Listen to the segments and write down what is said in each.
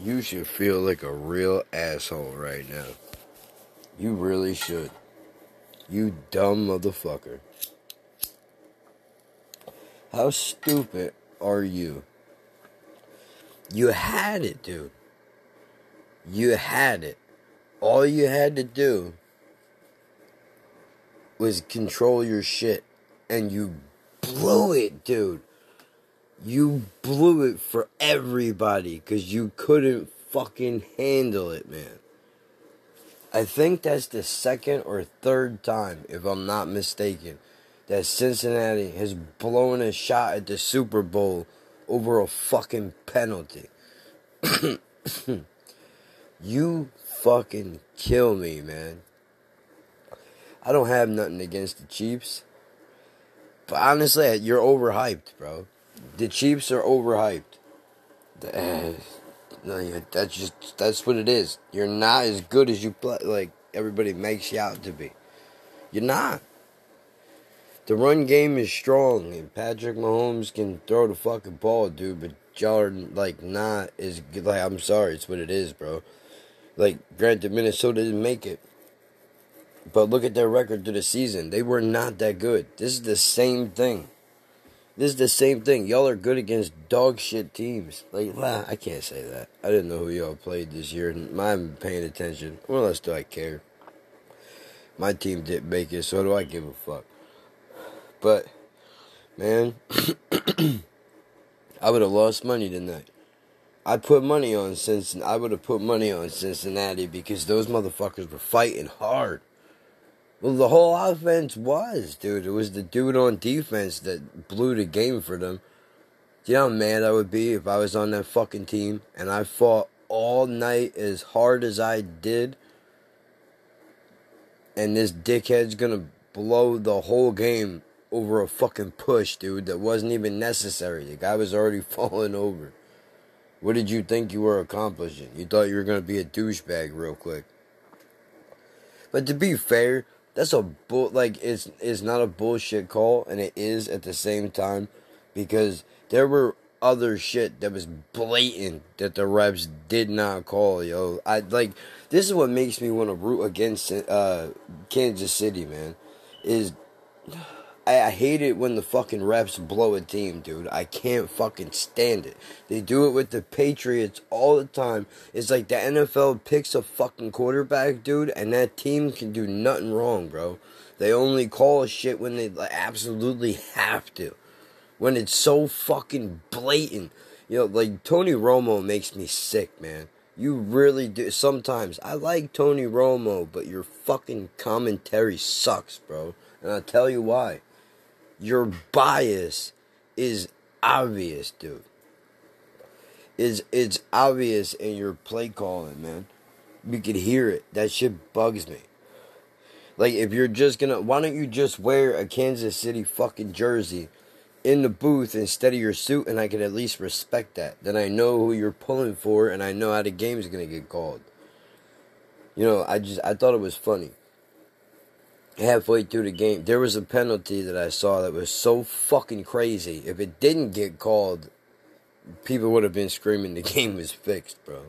You should feel like a real asshole right now. You really should. You dumb motherfucker. How stupid are you? You had it, dude. You had it. All you had to do was control your shit. And you blew it, dude. You blew it for everybody because you couldn't fucking handle it, man. I think that's the second or third time, if I'm not mistaken, that Cincinnati has blown a shot at the Super Bowl over a fucking penalty. you fucking kill me, man. I don't have nothing against the Chiefs. But honestly, you're overhyped, bro. The Chiefs are overhyped. Uh, no, that's just that's what it is. You're not as good as you play, like everybody makes you out to be. You're not. The run game is strong, and Patrick Mahomes can throw the fucking ball, dude. But y'all are like not as good. Like I'm sorry, it's what it is, bro. Like granted, Minnesota didn't make it, but look at their record through the season. They were not that good. This is the same thing. This is the same thing. Y'all are good against dog shit teams. Like, I can't say that. I didn't know who y'all played this year. And I'm paying attention. What else do I care? My team didn't make it, so do I give a fuck? But, man, I would have lost money tonight. I put money on Cincinnati. I would have put money on Cincinnati because those motherfuckers were fighting hard. Well, the whole offense was, dude. It was the dude on defense that blew the game for them. Do you know how mad I would be if I was on that fucking team and I fought all night as hard as I did, and this dickhead's gonna blow the whole game over a fucking push, dude, that wasn't even necessary. The guy was already falling over. What did you think you were accomplishing? You thought you were gonna be a douchebag real quick. But to be fair, that's a bull like it's it's not a bullshit call and it is at the same time because there were other shit that was blatant that the reps did not call yo. I like this is what makes me want to root against uh kansas city man is I, I hate it when the fucking refs blow a team, dude. I can't fucking stand it. They do it with the Patriots all the time. It's like the NFL picks a fucking quarterback, dude, and that team can do nothing wrong, bro. They only call a shit when they absolutely have to. When it's so fucking blatant. You know, like Tony Romo makes me sick, man. You really do. Sometimes I like Tony Romo, but your fucking commentary sucks, bro. And I'll tell you why your bias is obvious, dude. Is it's obvious in your play calling, man. You can hear it. That shit bugs me. Like if you're just gonna why don't you just wear a Kansas City fucking jersey in the booth instead of your suit and I can at least respect that. Then I know who you're pulling for and I know how the game is gonna get called. You know, I just I thought it was funny halfway through the game, there was a penalty that I saw that was so fucking crazy. If it didn't get called, people would have been screaming the game was fixed, bro.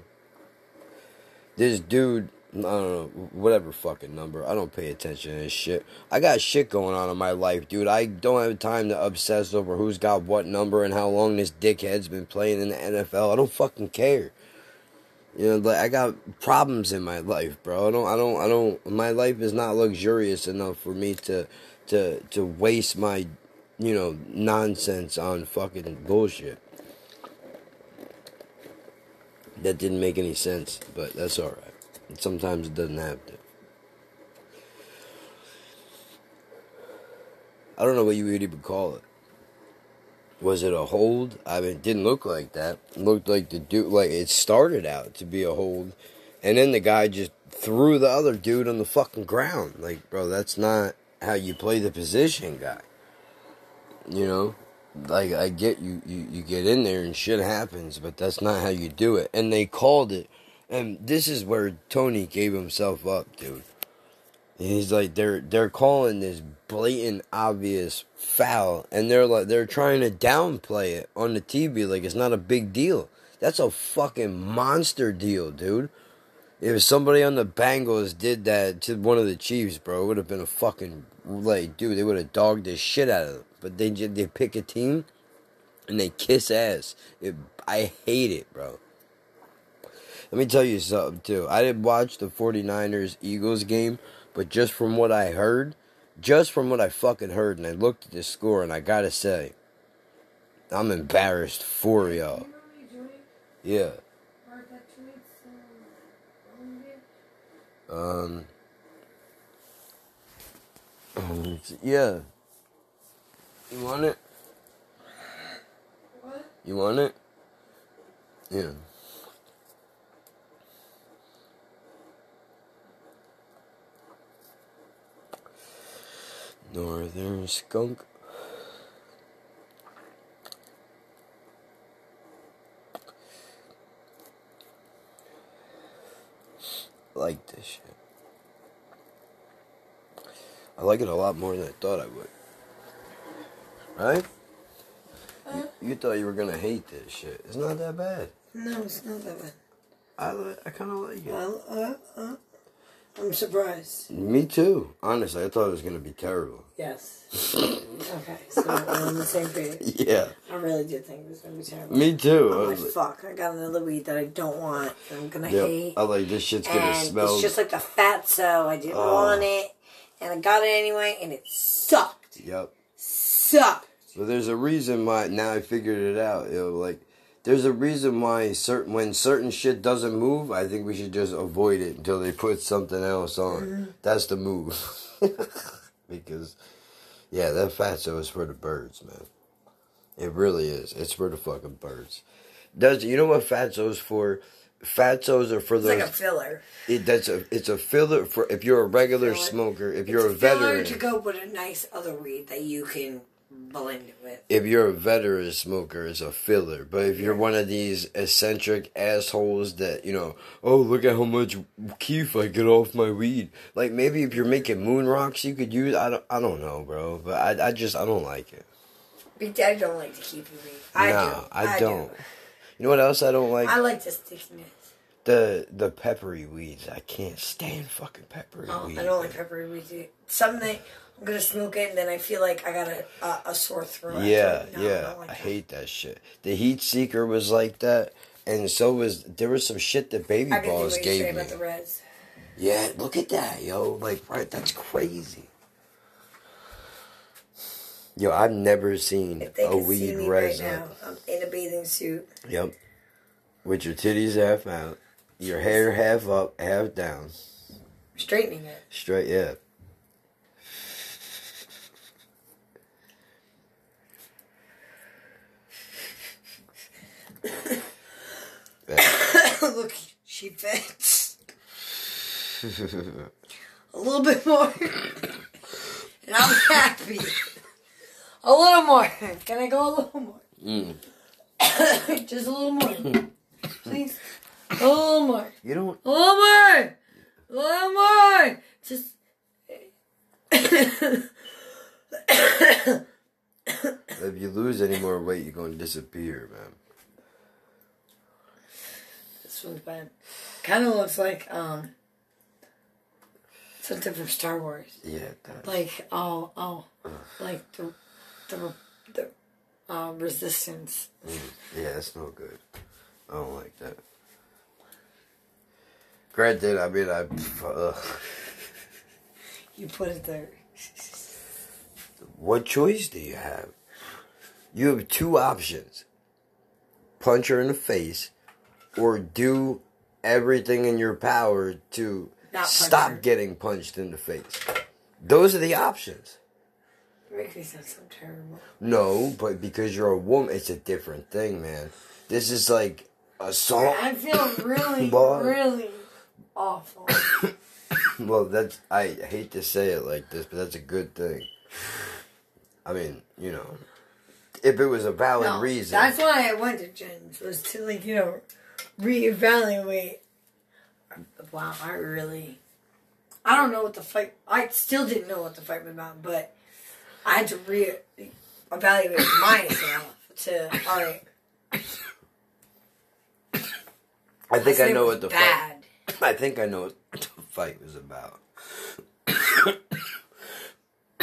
This dude, I don't know, whatever fucking number. I don't pay attention to this shit. I got shit going on in my life, dude. I don't have time to obsess over who's got what number and how long this dickhead's been playing in the NFL. I don't fucking care. You know, like I got problems in my life, bro. I don't, I don't, I don't. My life is not luxurious enough for me to, to, to waste my, you know, nonsense on fucking bullshit. That didn't make any sense, but that's all right. Sometimes it doesn't have to. I don't know what you would even call it. Was it a hold? I mean, it didn't look like that. It looked like the dude, like it started out to be a hold, and then the guy just threw the other dude on the fucking ground. Like, bro, that's not how you play the position, guy. You know, like I get you, you, you get in there and shit happens, but that's not how you do it. And they called it, and this is where Tony gave himself up, dude. And he's like, they're they're calling this blatant, obvious foul, and they're like, they're trying to downplay it on the TV like it's not a big deal. That's a fucking monster deal, dude. If somebody on the Bengals did that to one of the Chiefs, bro, it would have been a fucking like, dude. They would have dogged the shit out of them. But they they pick a team and they kiss ass. It, I hate it, bro. Let me tell you something too. I didn't watch the 49ers Eagles game, but just from what I heard, just from what I fucking heard, and I looked at the score, and I gotta say, I'm embarrassed for y'all. Yeah. Um. Yeah. You want it? What? You want it? Yeah. Northern skunk. Like this shit. I like it a lot more than I thought I would. Right? Uh, You thought you were gonna hate this shit. It's not that bad. no, it's not that bad. I I kind of like it. Well, uh, uh, I'm surprised. Me too. Honestly, I thought it was gonna be terrible. Yes. okay, so we're on the same page. Yeah, I really did think it was gonna be terrible. me too. I I'm was like, like, fuck, I got another weed that I don't want. I'm gonna yep. hate. I like this shit's gonna and smell. it's just like the fat fatso. I didn't Oh. want it, and I got it anyway, and it sucked. Yep. Sucked. But there's a reason why. Now I figured it out. You know, like there's a reason why certain when certain shit doesn't move. I think we should just avoid it until they put something else on. Mm-hmm. That's the move. because yeah, that fatso is for the birds, man. It really is. It's for the fucking birds. Does you know what fatso's for? Fatsos are for the It's those. like a filler. it, that's a it's a filler for if you're a regular Filler. smoker. If It's you're a filler veteran, to go with a nice other weed that you can blend it with. if you're a veteran smoker, it's a filler. But if you're one of these eccentric assholes that, you know, oh, look at how much kief I get off my weed. Like, maybe if you're making moon rocks, you could use, I don't, I don't know, bro. But I, I just, I don't like it. I don't like to keep you weed. I nah, do. I, do. don't. You know what else I don't like? I like the stickiness. the the peppery weeds. I can't stand fucking peppery Oh, weed. I don't like peppery weed. too. Something I'm gonna smoke it, and then I feel like I got a a, uh, a sore throat. Yeah, No, yeah. don't like I hate that shit. The heat seeker was like that. And so was there was some shit that baby I balls gave me. about the reds. Yeah, look at that, yo. Like, right, that's crazy. Yo, I've never seen a could see weed me right now, I'm in a bathing suit. Yep. With your titties half out, your hair half up, half down. straightening it. Straight, yeah. Look, she fits a little bit more, and I'm happy. A little more. Can I go a little more? Mm. Just a little more, please. A little more. You don't. A little more. A little more. Just. If you lose any more weight, you're gonna disappear, man. This one's bad. Kind of looks like um something from Star Wars. Yeah, it does. Like oh oh, like the the the uh, resistance. Yeah, it's no good. I don't like that. Granted, I mean, I. Uh, You put it there. what choice do you have? You have two options punch her in the face, or do everything in your power to stop her. getting punched in the face. Those are the options. Makes me sound so terrible. No, but because you're a woman, it's a different thing, man. This is like assault. I feel really, really awful. Well, that's I hate to say it like this, but that's a good thing. I mean, you know, if it was a valid No, reason, That's why I went to Jen's was to like you know reevaluate. Wow, I really, I don't know what the fight. I still didn't know what the fight was about, but I had to re evaluate myself to all right. I think I know what the bad. fight. I think I know what the fight was about.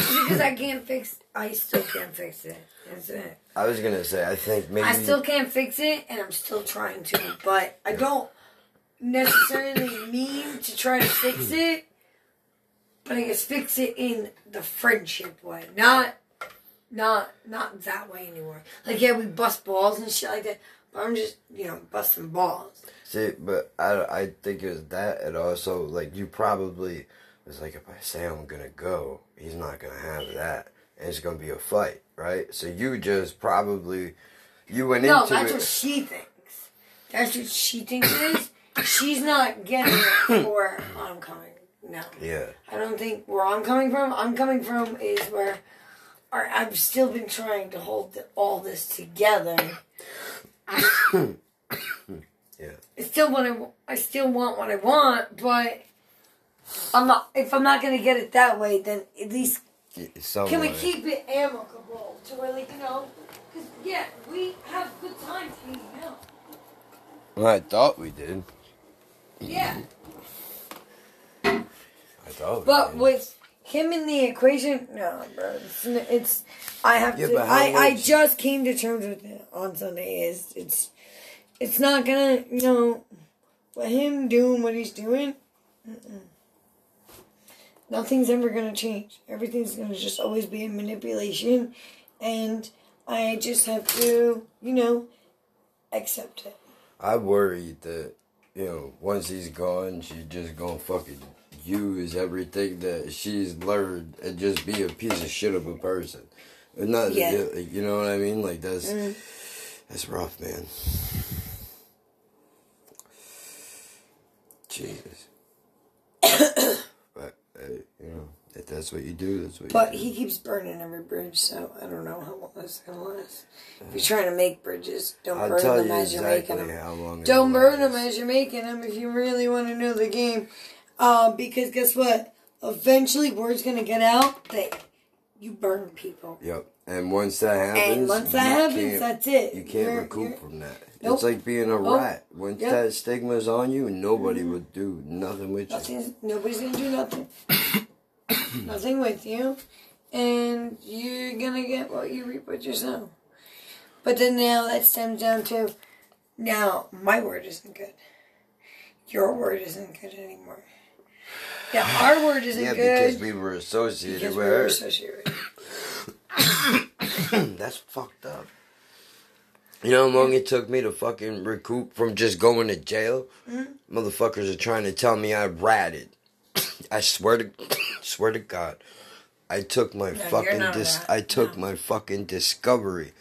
Because I can't fix. I still can't fix it. That's it. I was gonna say I think maybe I still can't fix it, and I'm still trying to. But I don't necessarily mean to try to fix hmm. it. But I guess fix it in the friendship way, not, not, not that way anymore. Like yeah, we bust balls and shit like that. But I'm just you know busting balls. see, but I I think it was that, and also like you probably was like if I say I'm gonna go, he's not gonna have that, and it's gonna be a fight, right? So you just probably you went No, into that's it. what she thinks. That's what she thinks is. She's not getting it for I'm coming. No. yeah, I don't think where I'm coming from. I'm coming from is where or I've still been trying to hold all this together. yeah. I still want to. I still want what I want, but I'm not. If I'm not gonna get it that way, then at least Y- can we keep it amicable to where, like you know, because yeah, we have good times hanging out. Well, I thought we did. Yeah. I thought. But did. with him in the equation, no, bro. It's, it's I have Yeah, to. I, I just came to terms with it on Sunday. Is it's it's not gonna you know with him doing what he's doing. Mm-mm. Nothing's ever gonna change. Everything's gonna just always be a manipulation, and I just have to you know accept it. I worried that, you know, once he's gone, she's just gonna fucking use everything that she's learned and just be a piece of shit of a person. And not, Yeah. you know what I mean? Like that's Mm. that's rough, man. Jesus. you know, if that's what you do, that's what But you do. he keeps burning every bridge, so I don't know how long that's gonna last. If you're trying to make bridges, don't I'll burn tell them you as you're making them. how long. it Don't burn them lasts. as you're making them if you really want to know the game. Um, because guess what? Eventually, word's gonna get out that you burn people. Yep. And once that happens, And once that happens, that's it. You can't You're- recoup you're- from that. Nope. It's like being a Nope. rat. Once Yep. that stigma's on you, nobody would do nothing with you. Nothing's, nobody's gonna do nothing. nothing with you. And you're gonna get what you reap what you sow. But then now that stems down to now my word isn't good. Your word isn't good anymore. Now our word isn't Yeah, good Yeah, because we were associated because we with were her. associated. That's fucked up. You know how long it took me to fucking recoup from just going to jail? Mm-hmm. Motherfuckers are trying to tell me I ratted. I swear to swear to God. I took my you're fucking dis- I took No. my fucking discovery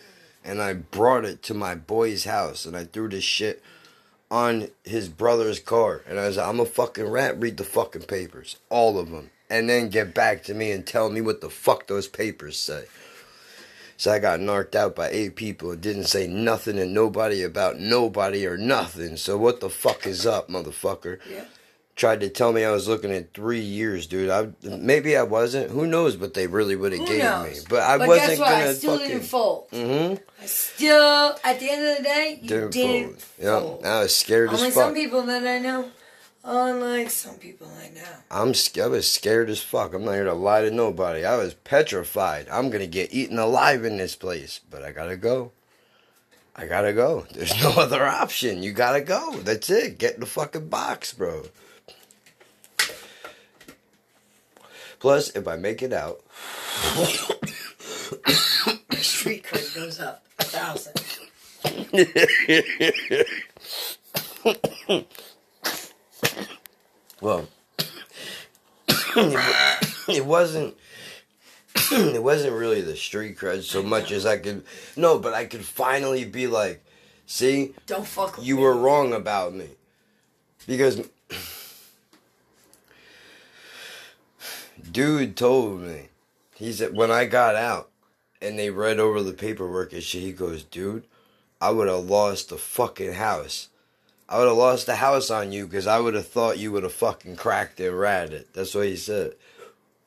and I brought it to my boy's house and I threw this shit on his brother's car and I was like, I'm a fucking rat, read the fucking papers. All of them. And then get back to me and tell me what the fuck those papers say. So I got knocked out by eight people and didn't say nothing and nobody about nobody or nothing. So what the fuck is up, motherfucker? Yeah. Tried to tell me I was looking at three years, dude. I maybe I wasn't. Who knows what they really would have gave me. But I but wasn't guess what? gonna I still fucking. didn't fold. Mm-hmm. I still, at the end of the day, you Didn't, didn't, fold. Yep. I was scared Unlike as fuck. some people that I know, unlike some people I know. I'm I was scared as fuck. I'm not here to lie to nobody. I was petrified. I'm gonna get eaten alive in this place, but I gotta go. I gotta go. There's no other option. You gotta go. That's it. Get in the fucking box, bro. Plus, if I make it out, street cred goes up a thousand. well, it wasn't. it wasn't really the street cred so much as I could. No, but I could finally be like, see, Don't fuck with you me. were wrong about me because dude told me he said when i got out and they read over the paperwork and shit he goes dude i would have lost the fucking house i would have lost the house on you because i would have thought you would have fucking cracked and ratted that's what he said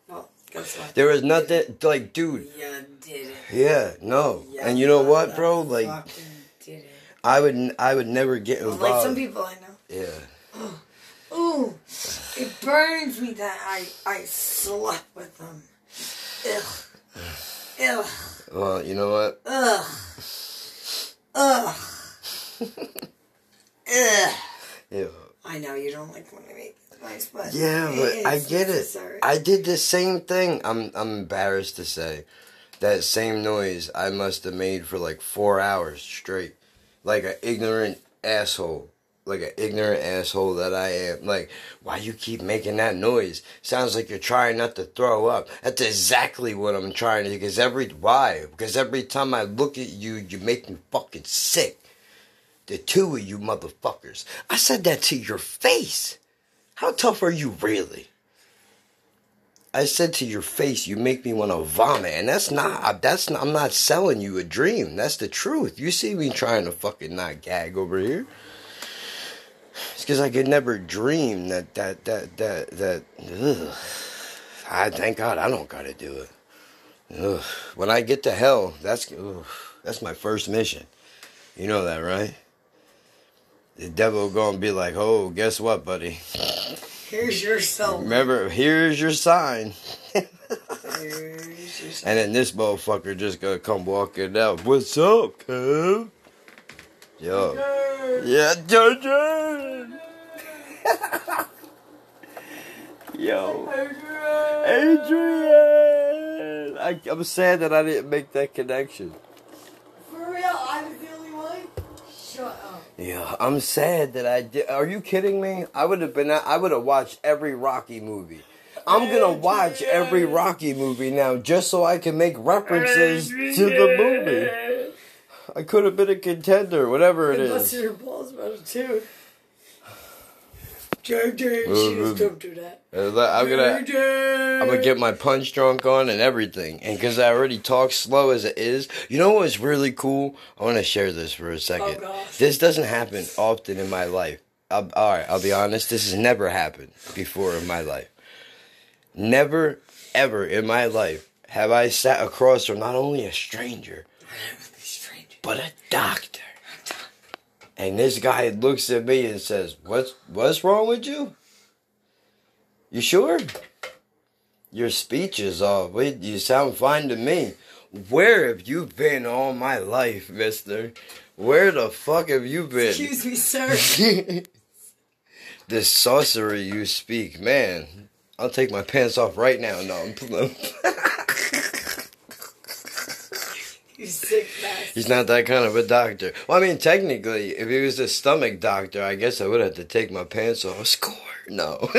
Well, guess what? there was nothing like dude You did it. yeah no and you know what bro like did it. I would I would never get involved. Like some people I know. yeah. Ooh, it burns me that I I slept with them. Ugh. Ugh. Well, you know what? Ugh. Ugh. Ugh. Yeah. I know you don't like when I make noise, but Yeah, but I get it. I did the same thing. I'm I'm embarrassed to say that same noise I must have made for like four hours straight, like an ignorant asshole, like an ignorant asshole that I am. Like, why you keep making that noise? Sounds like you're trying not to throw up. That's exactly what I'm trying to. Because every why? Because every time I look at you, you make me fucking sick. The two of you motherfuckers. I said that to your face. How tough are you really? I said to your face, you make me want to vomit, and that's not. That's not. I'm not selling you a dream. That's the truth. You see me trying to fucking not gag over here. It's because I could never dream that that that that that. Ugh. I thank God I don't gotta do it. Ugh. When I get to hell, that's ugh, that's my first mission. You know that, right? The devil gonna be like, "Oh, guess what, buddy? Here's your cell. Remember, here's your sign." Here's your cell. And then this motherfucker just gonna come walking out. What's up, Kev? Yo. Yeah, Jojo. Yo. Adrian. I, I'm sad that I didn't make that connection. For real, I was the only one. Shut up. Yeah, I'm sad that I did. Are you kidding me? I would have been. I would have watched every Rocky movie. I'm gonna watch every Rocky movie now just so I can make references to the movie. I could have been a contender, whatever it And is. busted her balls about it too. Ooh, she just don't do that. Uh, I'm gonna. I'm gonna get my punch drunk on and everything. And because I already talk slow as it is, you know what's really cool? I want to share this for a second. Oh. This doesn't happen often in my life. I'll, all right, I'll be honest. This has never happened before in my life. Never, ever in my life have I sat across from not only a stranger Strange. But a doctor. And this guy looks at me and says, "What's what's wrong with you? You sure? Your speech is off. You sound fine to me. Where have you been all my life, Mister? Where the fuck have you been? Excuse me, sir. this sorcery you speak, man. I'll take my pants off right now. No, I'm You sick bastard. He's not that kind of a doctor. Well, I mean, technically, if he was a stomach doctor, I guess I would have to take my pants off. Score. No.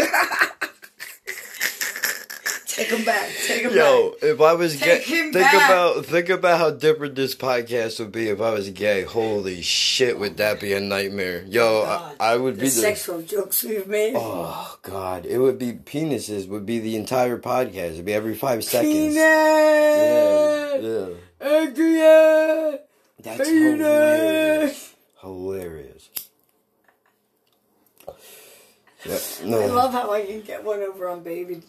Take him back. Take him back. Yo, back. if I was gay, Take think back. about think about how different this podcast would be if I was gay. Holy shit, would that be a nightmare? Yo. I, I would the be the. sexual jokes we've made. Oh God, it would be penises would be the entire podcast. It'd be every five seconds. Penis. Yeah, yeah. That's hilarious. Hilarious. Yeah, no. I love how I can get one over on baby,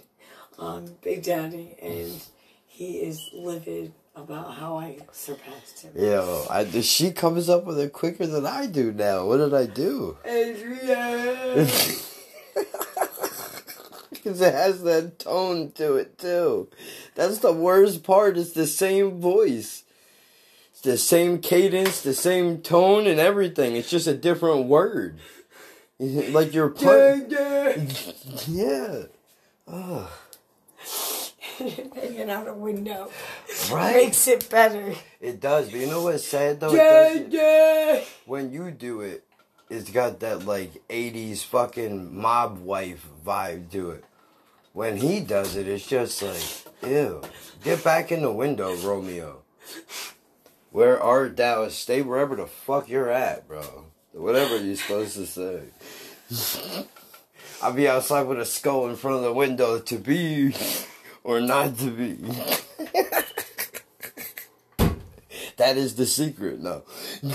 on Big Daddy, and he is livid about how I surpassed him. Yeah, I, she comes up with it quicker than I do now. What did I do? Adrian. Because it has that tone to it too. That's the worst part. It's the same voice. It's the same cadence, the same tone, and everything. It's just a different word. Like you're put. Yeah. Ugh. Hanging out a window Right. makes it better. It does, but you know what's sad though? Doesn't- Yeah, when you do it, it's got that like '80s fucking mob wife vibe to it. When he does it, it's just like, ew. Get back in the window, Romeo. Where art thou? Stay wherever the fuck you're at, bro. Whatever you're supposed to say. I'll be outside with a skull in front of the window to be or not to be. that is the secret, no.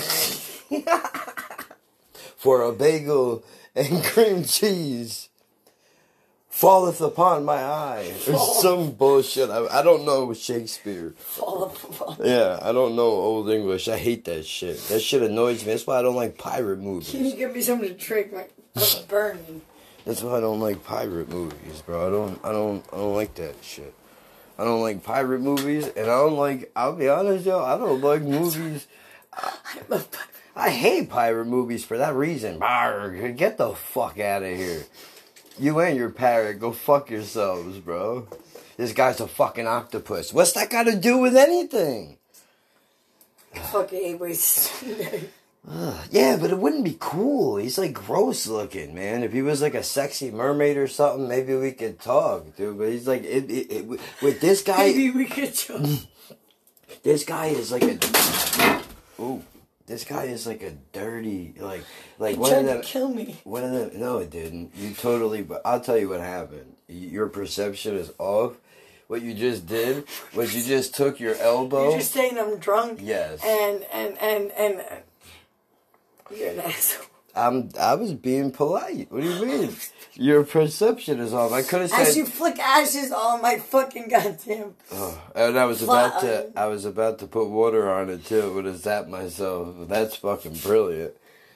for a bagel and cream cheese falleth upon my eye or some bullshit. I, I don't know Shakespeare. Yeah, I don't know Old English. I hate that shit. That shit annoys me. That's why I don't like pirate Can movies. you give me something to drink? My I'm burning. That's why I don't like pirate movies, bro. I don't, I don't, I don't like that shit. I don't like pirate movies, and I don't like. I'll be honest, yo. I don't like movies. Pi- I hate pirate movies for that reason. Get the fuck out of here. You and your parrot, go fuck yourselves, bro. This guy's a fucking octopus. What's that got to do with anything? fucking eight ways. Ugh, yeah, but it wouldn't be cool. He's like gross looking, man. If he was like a sexy mermaid or something, maybe we could talk, dude. But he's like, it, it, it, with this guy, Maybe we could just. this guy is like a, ooh, this guy is like a dirty, like, like one of them. kill me. One of them. No, it didn't. You totally. But I'll tell you what happened. Your perception is off. What you just did was you just took your elbow. You're just saying I'm drunk. Yes. And and and and. uh, You're an asshole. I'm. I was being polite. What do you mean? Your perception is off. I could have said. As you flick ashes on my fucking goddamn. Oh, and I was about to. Uh, I was about to put water on it too. Would have zapped myself. That's fucking brilliant.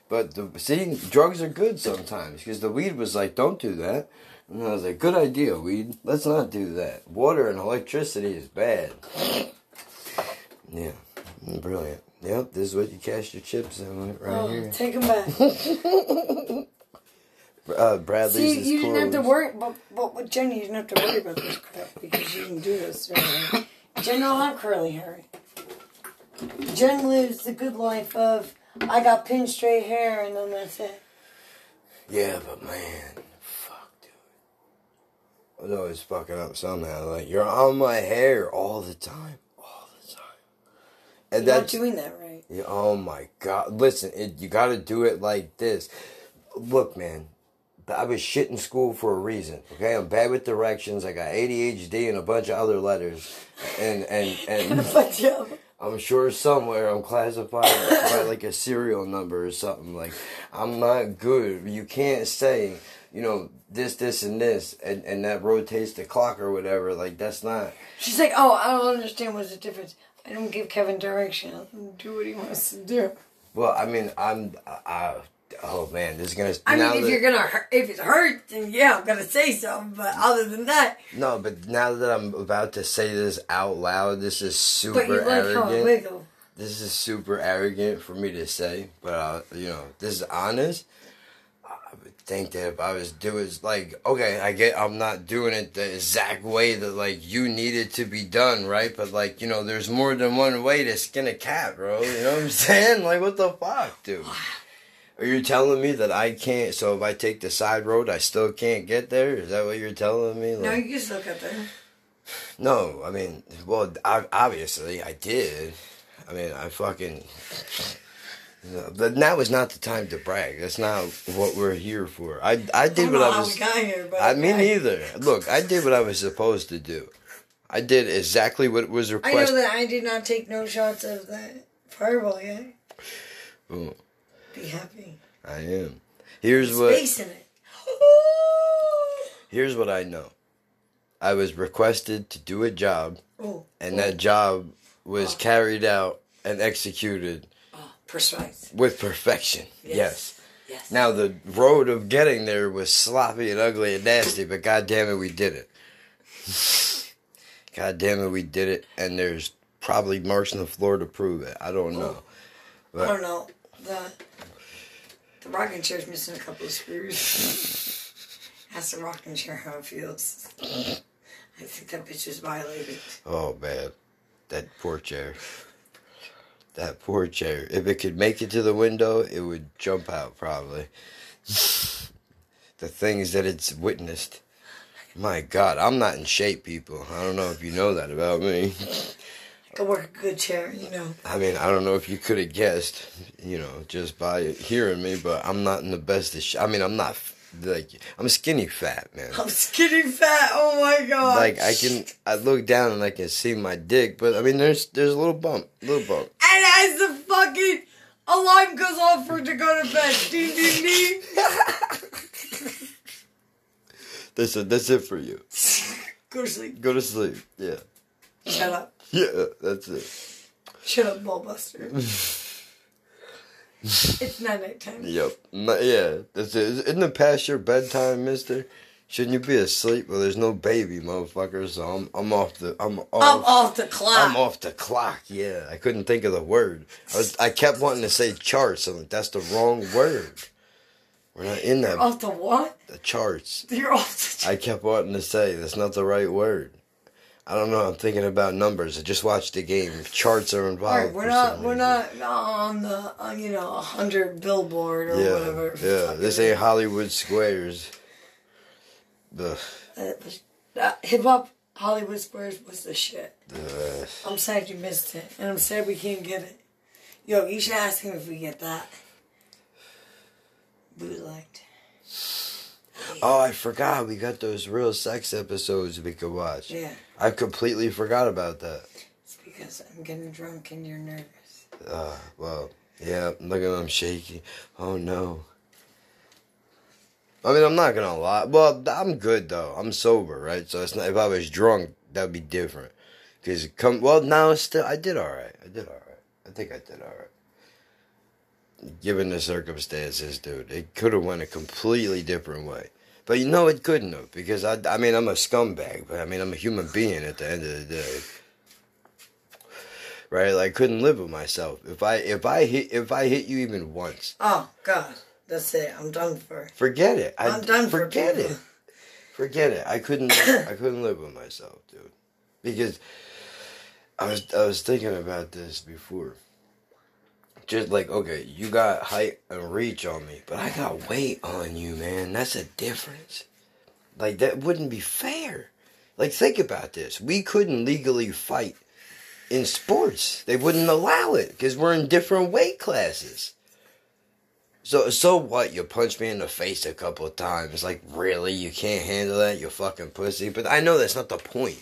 But the, see, drugs are good sometimes because the weed was like, "Don't do that," and I was like, "Good idea, weed. Let's not do that. Water and electricity is bad." Yeah, brilliant. Yep, this is what you cash your chips in right Oh, here. take them back. Uh, Bradley's See, you didn't have to worry, but, but with Jenny, you didn't have to worry about this crap because you didn't do this. Jen don't have curly hair. Jen lives the good life of I got pin straight hair and then that's it. Yeah, but man, fuck, dude. I was always fucking up somehow. Like you're on my hair all the time, all the time. And You're not doing that right. yeah, oh my god. Listen, it, you got to do it like this. Look, man. I was shit in school for a reason. Okay, I'm bad with directions. I got ADHD and a bunch of other letters, and and and. Yeah, I'm sure somewhere I'm classified by like a serial number or something. Like I'm not good. You can't say, you know, this, this, and this, and, and that rotates the clock or whatever. Like that's not. she's like, oh, I don't understand what's the difference. I don't give Kevin direction. Let him do what he wants to do. Well, I mean, I'm. I, oh man, this is gonna. I mean, if that- you're gonna hurt, if it hurts, then yeah, I'm gonna say something. But other than that, No, but now that I'm about to say this out loud, this is super but you like how arrogant. wiggle. this is super arrogant for me to say, but uh, you know, this is honest. Think that if I was doing like, okay, I get I'm not doing it the exact way that like you need it to be done, right? But like, you know, there's more than one way to skin a cat, bro. You know what I'm saying? Like, what the fuck, dude? Are you telling me that I can't? So if I take the side road, I still can't get there? Is that what you're telling me? No, you can still cut there. no, I mean, well, I, obviously I did. I mean, I fucking. But now is not the time to brag. That's not what we're here for. I I I did don't what I how was. we got here, but I mean, neither. Look, I did what I was supposed to do. I did exactly what was requested. I know that I did not take no shots of that fireball yet. Oh, Be happy. I am. Here's what. Space in it. Here's what I know. I was requested to do a job, Oh, and that oh. job was oh. carried out and executed oh, precise. with perfection. Yes. yes. Yes. Now the road of getting there was sloppy and ugly and nasty, but god damn it, we did it. god damn it, we did it, and there's probably marks on the floor to prove it. I don't know. I don't know. The the rocking chair's missing a couple of screws. Ask the rocking chair how it feels. I think that bitch is violated. Oh man, that poor chair. That poor chair. If it could make it to the window, it would jump out probably. the things that it's witnessed. My God, I'm not in shape, people. I don't know if you know that about me. I can work a good chair, you know. I mean, I don't know if you could have guessed, you know, just by hearing me, but I'm not in the best of sh- I mean, I'm not like I'm skinny fat, man. I'm skinny fat. Oh my god. Like I can, I look down and I can see my dick, but I mean, there's there's a little bump, little bump. And as the fucking alarm goes off for to go to bed, ding ding ding. They said that's it for you. Go to sleep. Go to sleep. Yeah. Shut up. Yeah, that's it. Shut up, ballbuster. it's not nighttime. Yep. No- yeah, that's it. Isn't it past your bedtime, Mister? Shouldn't you be asleep? Well, there's no baby, motherfucker. So I'm I'm off the I'm off. I'm off the clock. I'm off the clock. Yeah, I couldn't think of the word. I was I kept wanting to say charts. I'm like, that's the wrong word. We're not in that Off the what? the charts. You're off the. I kept wanting to say that's not the right word. I don't know. I'm thinking about numbers. I just watched the game. Charts are involved. All right, we're not we're not on the uh, you know hundred billboard or Yeah, whatever. yeah. This ain't. Hollywood Squares. The Uh, uh, Hip hop Hollywood Squares was the shit. the I'm sad you missed it, and I'm sad we can't get it. Yo, you should ask him if we get that. Bootlegged. Oh, I forgot. We got those real sex episodes we could watch. Yeah, I completely forgot about that. it's because I'm getting drunk and you're nervous. Uh, well, yeah, look at him shaking. Oh no. I mean, I'm not gonna lie. Well, I'm good though. I'm sober, right? So it's not. If I was drunk, that'd be different. Cause come, well, now it's still. I did all right. I did all right. I think I did all right. Given the circumstances, dude, it could have went a completely different way. But you know it couldn't have because I. I mean, I'm a scumbag, but I mean, I'm a human being at the end of the day right? Like, I couldn't live with myself. If I if I hit if I hit you even once, Oh God, that's it. I'm done for. forget it. I, I'm done for Forget it. Forget it. I couldn't. I couldn't live with myself, dude. Because I was I was thinking about this before. Just like okay, you got height and reach on me, but I got weight on you, man. That's a difference. Like that wouldn't be fair. Like think about this. We couldn't legally fight in sports. They wouldn't allow it because we're in different weight classes. So so what? You punch me in the face a couple times. Like really, you can't handle that, you fucking pussy. But I know that's not the point.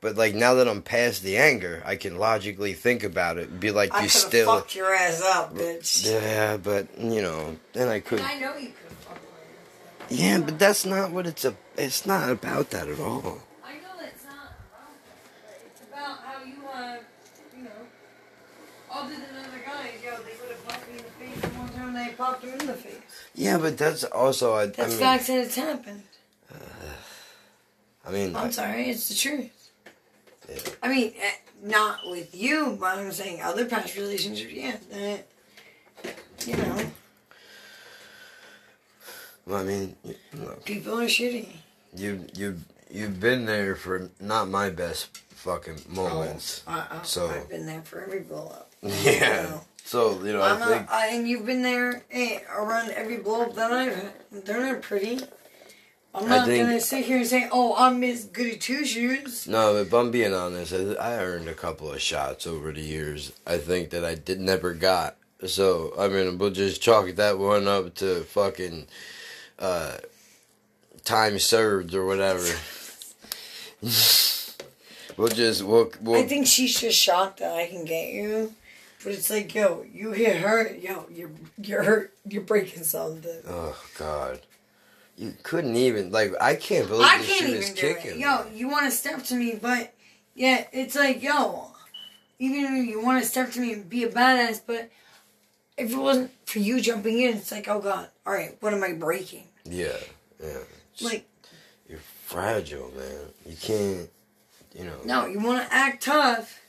But like now that I'm past the anger, I can logically think about it and be like, I you could have still. fucked your ass up, bitch. Yeah, but you know, then I could. I know you could have my ass up. Yeah, but that's not what it's a. It's not about that at all. I know it's not about that, it's about how you, uh, you know, other than other guys, yo, they would have popped me in the face one time they popped him in the face. Yeah, but that's also. I, I That's mean, facts and it's happened. I mean, I'm I- sorry, it's the truth. Yeah. I mean, eh, not with you, but I'm saying other past relationships, yeah, that, you know, well, I mean, you, look, people are shitty. you you you've been there for not my best fucking moments. I, I, So- I've been there for every blow up. Yeah. know. So you know, I'm I think not, I, and you've been there eh, around every blow up that I've had. They're not pretty. I'm not think- gonna sit here and say, "Oh, I'm Miss Goody Two Shoes." no. If I'm being honest, I, I earned a couple of shots over the years. I think that I did never got. So I mean, we'll just chalk that one up to fucking uh, time served or whatever. we'll just we'll, we'll I think she's just shocked that I can get you, but it's like, yo, you hit her, yo, you're you're hurt, you're breaking something. Oh God, you couldn't even like. I can't believe I can't even do kicking. it. Yo, you want to step to me, but yeah, it's like, yo, even if you want to step to me and be a badass, but if it wasn't for you jumping in, it's like, oh god, all right, what am I breaking? Yeah, yeah. Just- Like, you're fragile, man. You can't. You know. no, you want to act tough.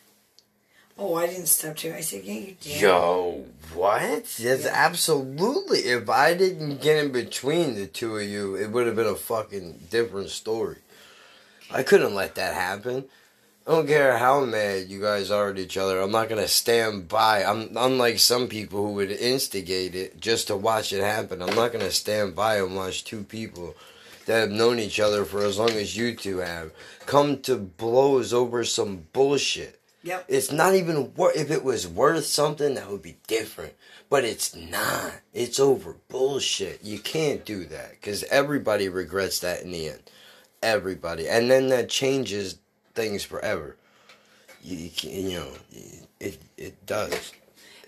Oh, I didn't step to. I said, yeah, you did. Yo, what? That's Yeah. absolutely. If I didn't get in between the two of you, it would have been a fucking different story. I couldn't let that happen. I don't care how mad you guys are at each other. I'm not gonna stand by. I'm unlike some people who would instigate it just to watch it happen. I'm not gonna stand by and watch two people that have known each other for as long as you two have come to blows over some bullshit. Yep. It's not even worth. If it was worth something, that would be different. But it's not. It's over bullshit. You can't do that because everybody regrets that in the end. Everybody, and then that changes things forever. You, you, can, you know, it it does.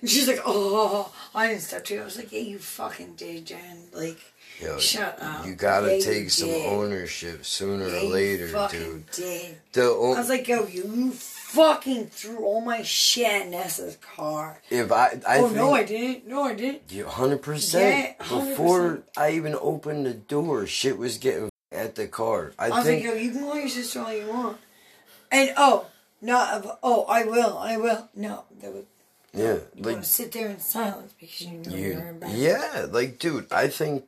And she's like, oh, I didn't step to you. I was like, yeah, you fucking did, Jen. Like, Yo, Shut up. You gotta Yeah, you take some did. ownership sooner yeah, or you later, dude. did. The o- I was like, yo, you, you fucking threw all my shit in Nessa's car. if I, I oh, no, I didn't. No, I didn't. You hundred percent. Yeah, 100%. Before I even opened the door, shit was getting at the car. I, I was think like, yo, you can call your sister all you want. And, oh, not, oh, I will, I will. No, that was, yeah, you like sit there in silence because you know you, you're bed. yeah, like dude, I think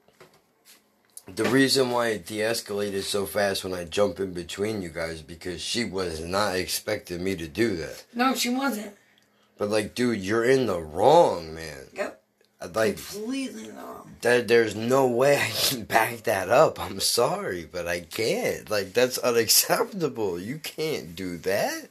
the reason why it de-escalated so fast when I jump in between you guys because she was not expecting me to do that. No, she wasn't. But like, dude, you're in the wrong, man. Yep. Like Completely wrong. there, there's no way I can back that up. I'm sorry, but I can't. Like that's unacceptable. You can't do that.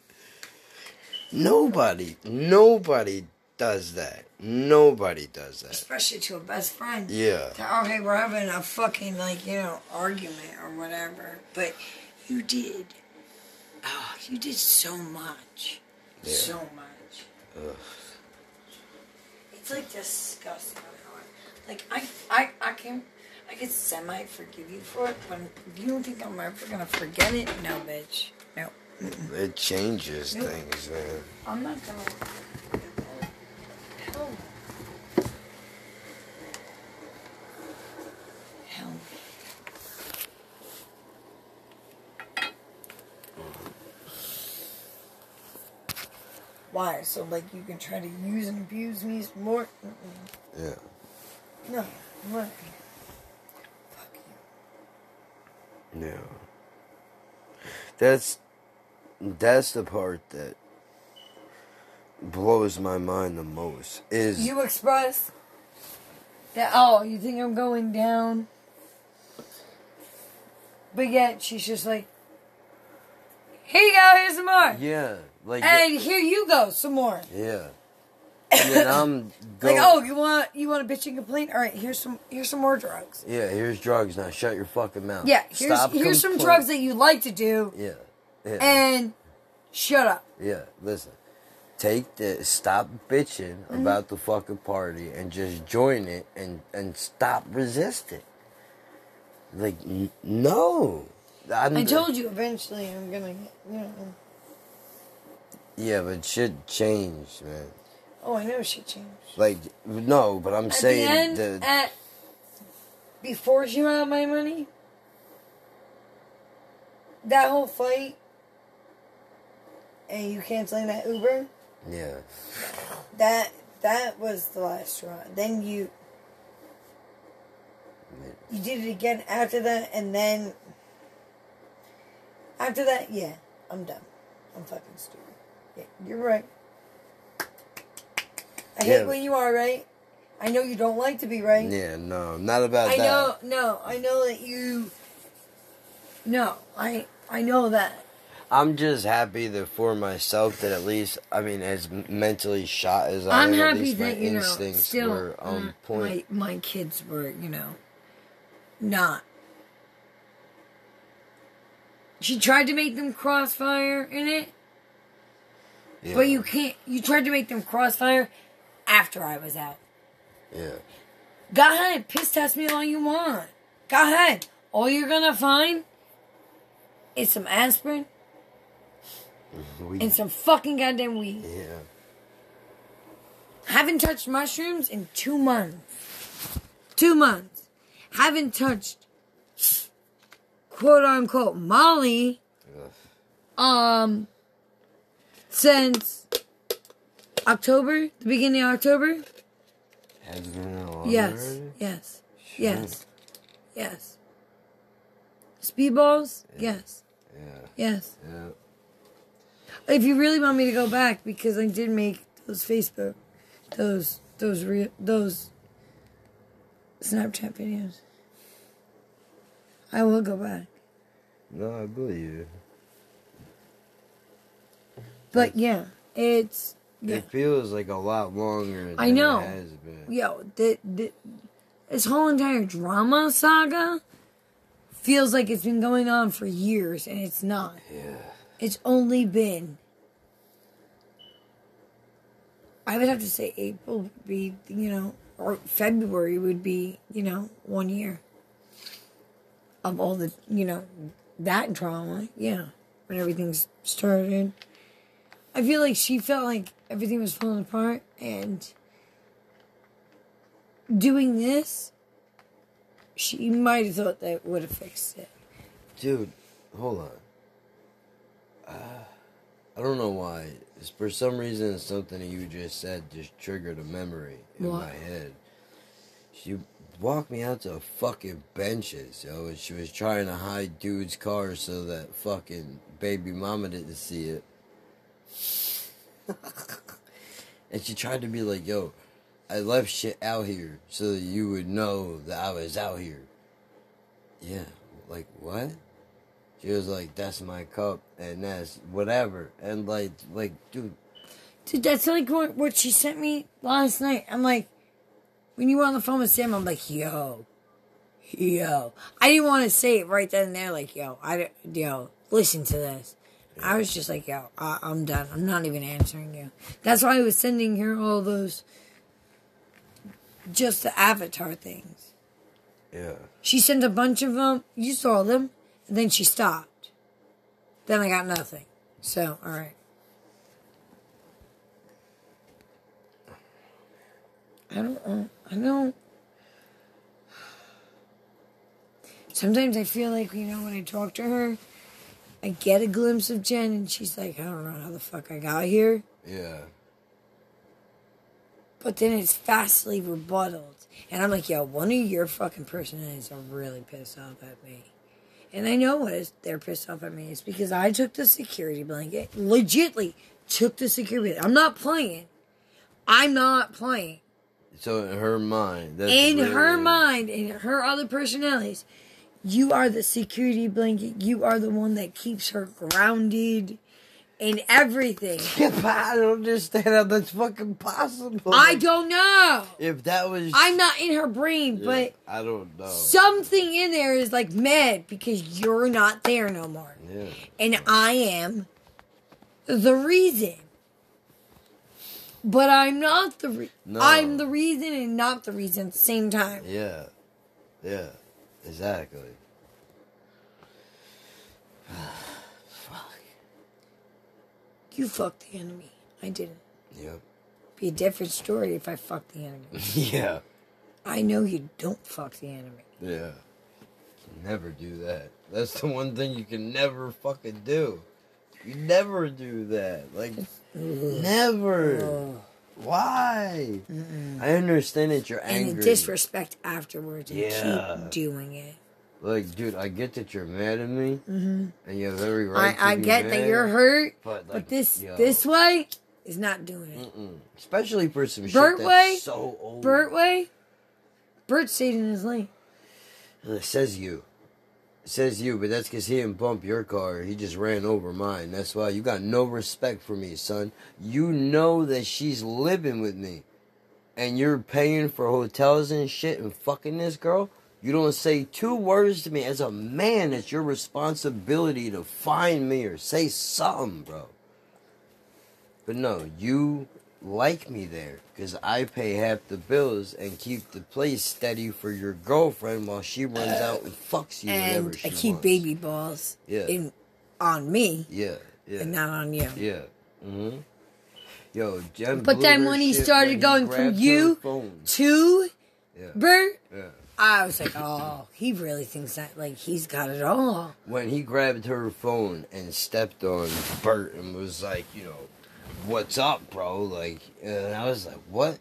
Nobody, nobody does that. Nobody does that. Especially to a best friend. Yeah. That, okay, oh, we're having a fucking, like, you know, argument or whatever. But you did. Oh, you did so much. Yeah. So much. Ugh. It's like disgusting. Like I, I, I can, I can semi forgive you for it, but if you don't think I'm ever gonna forget it, no, bitch, no. It changes Nope. things, man. I'm not gonna. Hell. no. Hell. no. Why? So like you can try to use and abuse me more? Mm-mm. Yeah. No. What? Fuck you. Yeah. That's that's the part that blows my mind the most. Is You express that, oh, you think I'm going down? But yet she's just like, here you go, here's some more. yeah, like And here you go, some more. yeah. And then I'm Like, oh, you want you want a bitch and complaint? All right, here's some here's some more drugs. yeah. Here's drugs now. Shut your fucking mouth. Yeah, here's Stop here's some drugs that you like to do, Yeah, yeah, and shut up. yeah. Listen, take the stop bitching Mm-hmm. about the fucking party and just join it and and stop resisting. Like n- no. I'm, I told you eventually I'm gonna get, you know. Yeah, but shit changed, man. Oh, I know she changed. Like no, but I'm At saying the end, the at before she ran out my money, that whole fight, and you canceling that Uber, yeah, that that was the last straw. Then you you did it again after that, and then after that, yeah, I'm done. I'm fucking stupid. You're right. I Yeah. hate when you are right. I know you don't like to be right. yeah, no, not about I that. know, no, I know that you. No, I I know that. I'm just happy that for myself that at least I mean as m- mentally shot as I I'm am, at happy least my that you know instincts still were on mm, point. My my kids were you know not. She tried to make them crossfire in it, yeah, but you can't. You tried to make them crossfire after I was out. yeah, Go ahead, piss test me all you want. Go ahead. All you're gonna find is some aspirin and some fucking goddamn weed. yeah, Haven't touched mushrooms in two months. Two months. Haven't touched quote unquote Molly Ugh. um since October, the beginning of October. Has it been that long Yes. Yes. Yes. Yes. Speedballs? Yes. Yeah, Yes. yeah. If you really want me to go back, because I did make those Facebook, those those real those Snapchat videos, I will go back. No, I believe you. But yeah, it's yeah. It feels like a lot longer. Than I know. It has been. Yo, the, the, this whole entire drama saga feels like it's been going on for years, and it's not. Yeah. It's only been I would have to say April would be, you know, or February would be, you know, one year of all the, you know, that drama. Yeah, when everything started. I feel like she felt like everything was falling apart and doing this, she might have thought that would have fixed it. Dude, hold on. Uh, I don't know why. It's for some reason, something that you just said just triggered a memory in What? my head. She walked me out to fucking benches, yo, and she was trying to hide dude's car so that fucking baby mama didn't see it. and she tried to be like, yo, I left shit out here so that you would know that I was out here. Yeah, like what? She was like, "That's my cup, and that's whatever." And like, like, dude, Dude, that's like what, what she sent me last night. I'm like, when you were on the phone with Sam, I'm like, yo, yo. I didn't want to say it right then and there, like, yo, I, yo, listen to this. I was just like, yo, I, I'm done. I'm not even answering you. That's why I was sending her all those, just the avatar things. yeah, She sent a bunch of them. You saw them. And then she stopped. Then I got nothing. So, all right. I don't know. I don't. Sometimes I feel like, you know, when I talk to her, I get a glimpse of Jen and she's like, I don't know how the fuck I got here. yeah, But then it's fastly rebutted. And I'm like, yo, one of your fucking personalities are really pissed off at me. And I know what is they're pissed off at me. It's because I took the security blanket, legitly took the security blanket. I'm not playing. I'm not playing. So in her mind, In really- her mind, in her other personalities, you are the security blanket. You are the one that keeps her grounded in everything. Yeah, but I don't understand how that's fucking possible. I don't know. If that was, I'm not in her brain, Yeah, but I don't know. something in there is like mad because you're not there no more. yeah, And I am the reason. But I'm not the re- No. I'm the reason and not the reason at the same time. yeah, yeah, exactly. Fuck. You fucked the enemy. I didn't. Yep. Be a different story if I fucked the enemy. yeah. I know you don't fuck the enemy. Yeah. Never do that. That's the one thing you can never fucking do. You never do that. Like, never. Why? I understand that you're And angry. the disrespect afterwards and Yeah. keep doing it. Like, dude, I get that you're mad at me, hmm and you have every right. I, I get that you're hurt, but, but this yo, this way is not doing it. mm-mm. especially for some shit Bert that's way? so old. Bert way, Bert stayed in his lane. It says you. Says you, but that's because he didn't bump your car. He just ran over mine. That's why you got no respect for me, son. You know that she's living with me. And you're paying for hotels and shit and fucking this girl. You don't say two words to me. As a man, it's your responsibility to find me or say something, bro. But no, you like me there because I pay half the bills and keep the place steady for your girlfriend while she runs out and fucks you and whenever she I keep wants. baby balls Yeah. in on me Yeah, yeah, and not on you. yeah. Mm-hmm. Yo, Jen But blew then when he started when going from you. To Yeah, Bert, yeah. I was like, oh, he really thinks that like he's got it all. When he grabbed her phone and stepped on Bert and was like, you know, what's up, bro? Like, and I was like, what?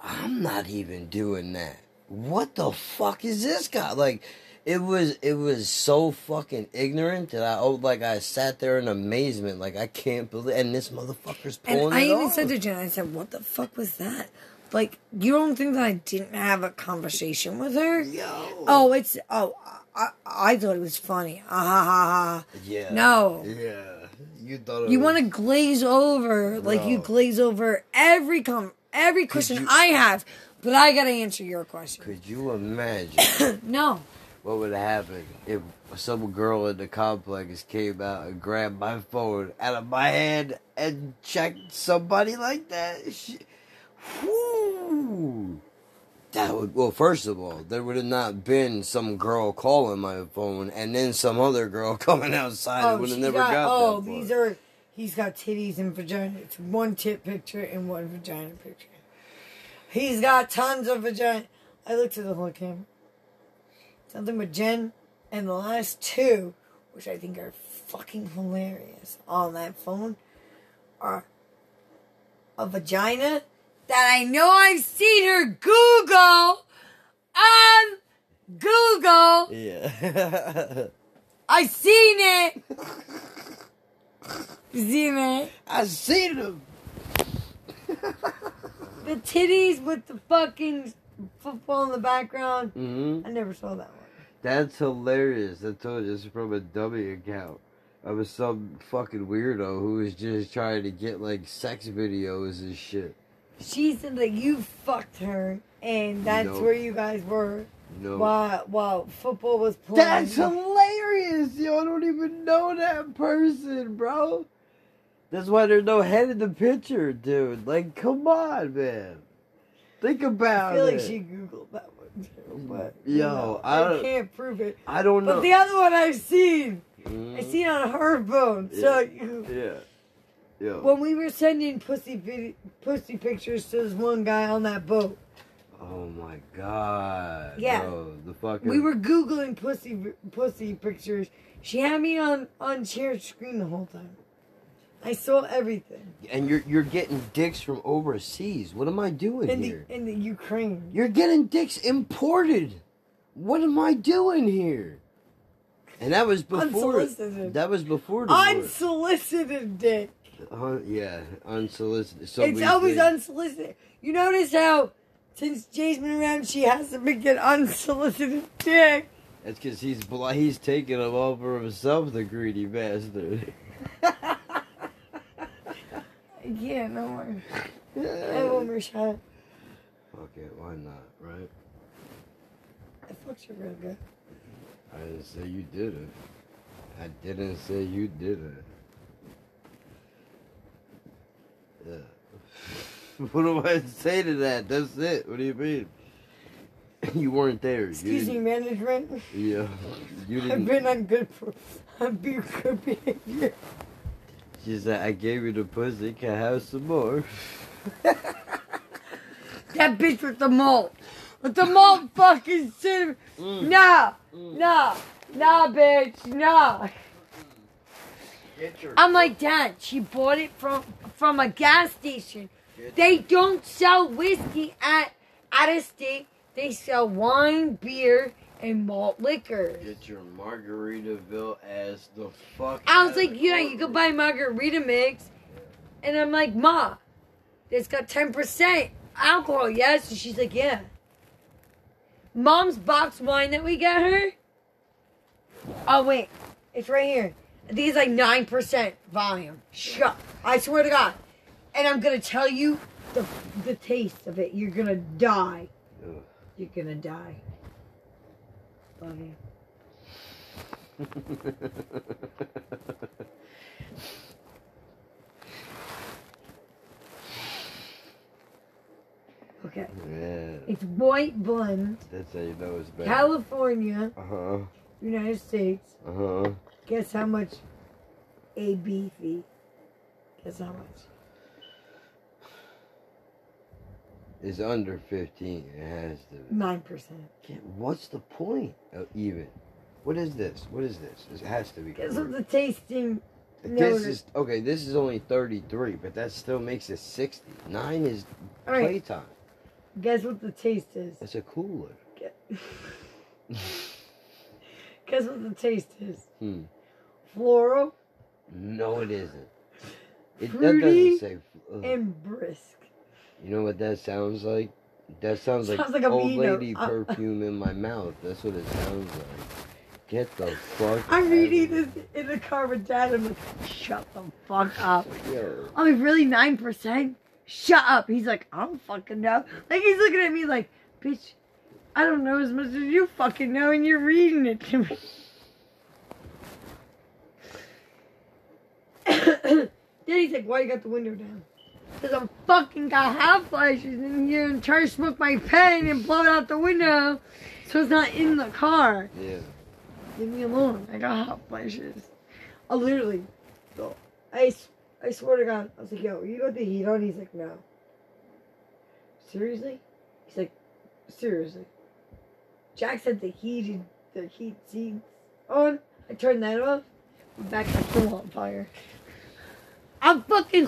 I'm not even doing that. What the fuck is this guy? Like, it was it was so fucking ignorant that I oh like I sat there in amazement, like I can't believe, and this motherfucker's pulling And I even off. said to Jen, I said, what the fuck was that? Like, you don't think that I didn't have a conversation with her? Yo. Oh, it's oh, I, I thought it was funny. Ah ha ha ha. yeah. No. Yeah. You thought You want to glaze over like you glaze over every com every question you- I have, but I gotta answer your question. Could you imagine? no, what would happen if some girl in the complex came out and grabbed my phone out of my hand and checked somebody like that? She, whoo, that would well. First of all, there would have not been some girl calling my phone and then some other girl coming outside. I oh, would have never got, Oh, that these are. He's got titties and vagina. It's one tit picture and one vagina picture. He's got tons of vagina. I looked at the whole camera. Something with Jen and the last two, which I think are fucking hilarious on that phone, are a vagina that I know I've seen her Google on Google. Yeah. I seen it. Seen it? I seen them. The titties with the fucking football in the background. hmm I never saw that one. That's hilarious. I told you it's from a dummy account. Was some fucking weirdo who was just trying to get like sex videos and shit. She said that you fucked her, and that's where you guys were No. while while football was playing. That's hilarious. Yo, I don't even know that person, bro. That's why there's no head in the picture, dude. Like, come on, man. Think about it. I feel it. like she googled that one too, but Yo, you know, I I, can't prove it. I don't know. But the other one I've seen, Mhm. I seen on her phone. So you, Yeah. Yo. when we were sending pussy vid- pussy pictures to this one guy on that boat, oh my god. Yeah. Bro, the fucking. we were googling pussy pussy pictures. She had me on on shared screen the whole time. I saw everything And you're you're getting dicks from overseas. What am I doing in here? the in the Ukraine. You're getting dicks imported. What am I doing here? And that was before. Unsolicited. That was before. Unsolicited dick. Uh, yeah, unsolicited. So it's always unsolicited. You notice how since Jay's been around, she hasn't been getting unsolicited dick. That's because he's he's taking them all for himself, the greedy bastard. Yeah, no more. I want more shot. Fuck it, why not, right? I fucked you real good. I didn't say you didn't. I didn't say you didn't. Yeah. what do I say to that? That's it. What do you mean? you weren't there. Excuse me, management. Yeah. You I've been on good for on good behavior. She said, I gave you the pussy. Can I have some more? That bitch with the malt. With the malt fucking cinnamon. Mm. Nah, nah, nah, bitch, nah. I'm like, Dad, she bought it from from a gas station. They don't sell whiskey at at a state. They sell wine, beer, and malt liquor. Get your Margaritaville as the fuck. I was like, yeah, you could buy margarita mix. And I'm like, Ma, it's got 10% alcohol, yes? And she's like, yeah. Mom's box wine that we got her. Oh, wait. It's right here. It's like 9% volume. Shut. I swear to God. And I'm going to tell you the, the taste of it. You're going to die. Ugh. You're to die. Love you. Okay. yeah, It's white blend, that's how you know it's bad. California, Uh huh. United States. Uh huh. Guess how much a beefy? Guess how much? Is under 15. It has to. Percent. Yeah, what's the point of even? What is this? What is this? It has to be. Guess what the tasting This is okay. This is only 33, but that still makes it 60. Nine is All right. playtime. Guess what the taste is? That's a cooler. Gue- Guess what the taste is? Hmm. Floral No, it isn't. It that Fruity doesn't say. ugh. and brisk. You know what that sounds like? That sounds like, Sounds like a old lady Uh, perfume in my mouth. That's what it sounds like. Get the fuck. I'm reading this in the car with Dad. I'm like, shut the fuck up. Yo. I'm like, really nine percent? Shut up. He's like, I don't fucking know. Like he's looking at me like, bitch, I don't know as much as you fucking know, and you're reading it to me. then he's like, why you got the window down? Because I'm fucking got hot flashes in here and try to smoke my pen and blow it out the window so it's not in the car. Yeah. Leave me alone. I got hot flashes. I literally, so I swear to God, I was like, yo, you got the heat on? He's like, no. Seriously? He's like, seriously. Jack said the heated, the heat seats on. I turned that off. I'm back to still on fire. I'm fucking,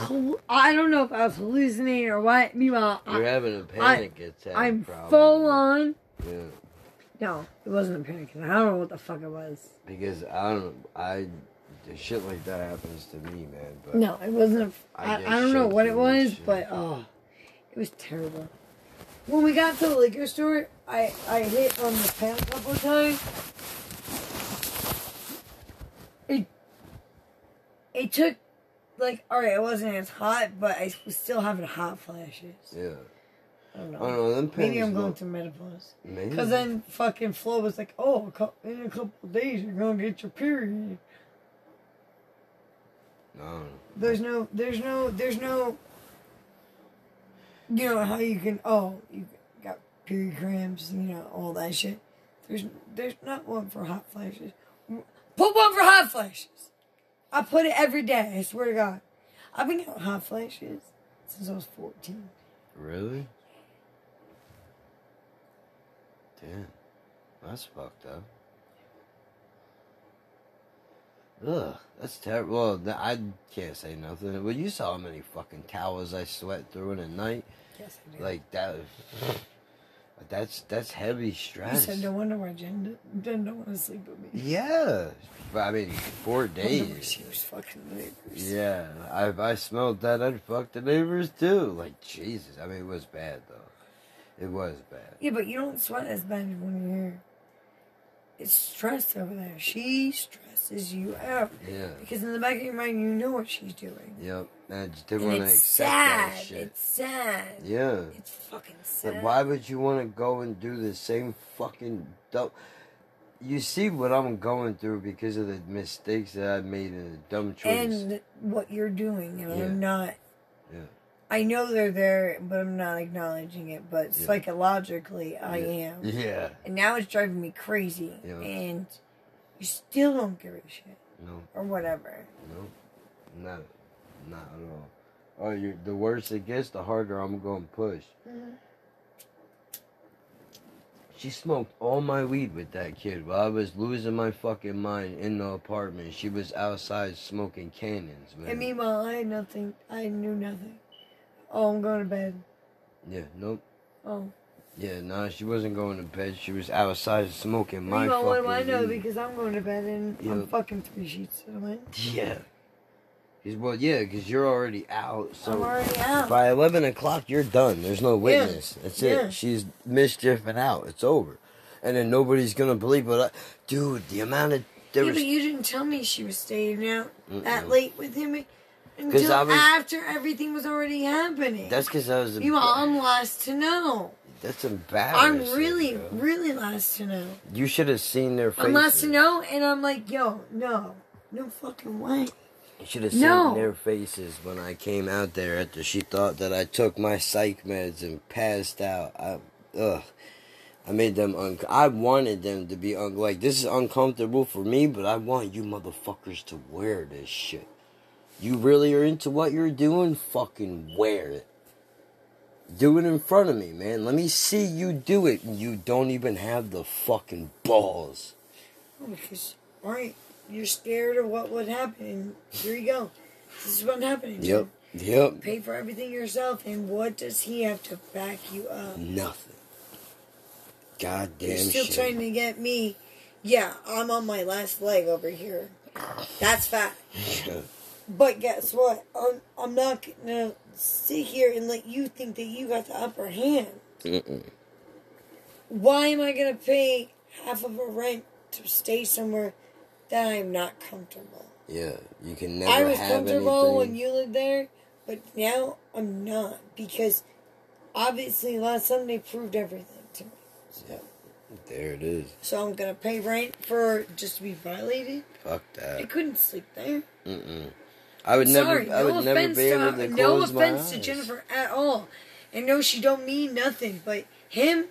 I don't know if I was hallucinating or what. Meanwhile, You're I, having a panic attack. I'm probably. full on. Yeah. No, it wasn't a panic attack. I don't know what the fuck it was. Because I don't. I. Shit like that happens to me, man. But No, it wasn't. A, I I, I don't know what it was, but oh, it was terrible. When we got to the liquor store, I I hit on the pan a couple of times. It it took like all right, it wasn't as hot, but I was still having hot flashes. Yeah. I don't know. I don't know. Them Maybe I'm going look- through menopause. Maybe. Cause then fucking Flo was like, "Oh, in a couple of days you're gonna get your period." No. There's no, there's no, there's no. You know how you can? Oh, you got period cramps, you know all that shit. There's, there's not one for hot flashes. Put one for hot flashes. I put it every day. I swear to God, I've been getting hot flashes since I was 14. Really? Damn. That's fucked up. Ugh, that's terrible. Well, th- I can't say nothing. Well, you saw how many fucking towels I sweat through in a night. Yes, I do. Like that. That's that's heavy you stress. said no wonder why Jen, Jen don't want to sleep with me. Yeah, but I mean four days. She was fucking the neighbors. Yeah, I, if I smelled that, I'd fuck the neighbors too. Like Jesus, I mean it was bad though. It was bad. Yeah, but you don't sweat as bad when you're here. It's stress over there. She stresses you out. Yeah. Because in the back of your mind, you know what she's doing. Yep. And I just didn't And want to it's accept sad. that shit. It's sad. yeah. It's fucking sad. Like, why would you want to go and do the same fucking dumb? You see what I'm going through because of the mistakes that I made in a dumb choices. And what you're doing, and Yeah. I'm not. Yeah. I know they're there, but I'm not acknowledging it. But Yeah. psychologically, I Yeah. am. yeah. And now it's driving me crazy. Yeah. And you still don't give a shit. No. Or whatever. No. Not. Not at all. Oh, you. The worse it gets, the harder I'm going to push. Mhm. She smoked all my weed with that kid while I was losing my fucking mind in the apartment. She was outside smoking cannons, man. And meanwhile, I had nothing. I knew nothing. Oh, I'm going to bed. yeah, nope. Oh. Yeah, no, she wasn't going to bed. She was outside smoking my what fucking do I know? weed. Because I'm going to bed and Yeah. I'm fucking three sheets to the wind. Yeah. 'Cause- well, yeah, because you're already out. So I'm already out. by eleven o'clock, you're done. There's no witness. Yeah. That's Yeah. it. She's mischieving out. It's over, and then nobody's gonna believe. But, I, dude, the amount of there yeah, was but you didn't tell me she was staying out that Mm-mm. late with him until I was- after everything was already happening. that's because I was. You embar- I'm last to know. that's embarrassing. I'm really, bro. really last to know. You should have seen their faces. I'm last to know, and I'm like, yo, no, no fucking way. You should have seen No. their faces when I came out there after she thought that I took my psych meds and passed out. I, ugh. I made them un. I wanted them to be un. Like this is uncomfortable for me, but I want you motherfuckers to wear this shit. You really are into what you're doing? Fucking wear it. Do it in front of me, man. Let me see you do it. and You don't even have the fucking balls. Oh, Because, all right, you're scared of what would happen. Here you go. This is what's happening. Yep. Yep. Pay for everything yourself, and what does he have to back you up? Nothing. Goddamn You're still shit. trying to get me. Yeah, I'm on my last leg over here. That's fact. But guess what? I'm, I'm not gonna sit here and let you think that you got the upper hand. Mm-mm. Why am I gonna pay half of a rent to stay somewhere that I'm not comfortable? Yeah, you can never I was comfortable anything. when you lived there, but now I'm not because obviously last Sunday proved everything to me. Yeah. There it is. So I'm gonna pay rent for just to be violated. Fuck that. I couldn't sleep there. Mm-mm. I would Sorry, never. I no never be able to to no offense to. Jennifer at all. And no, she don't mean nothing. But him,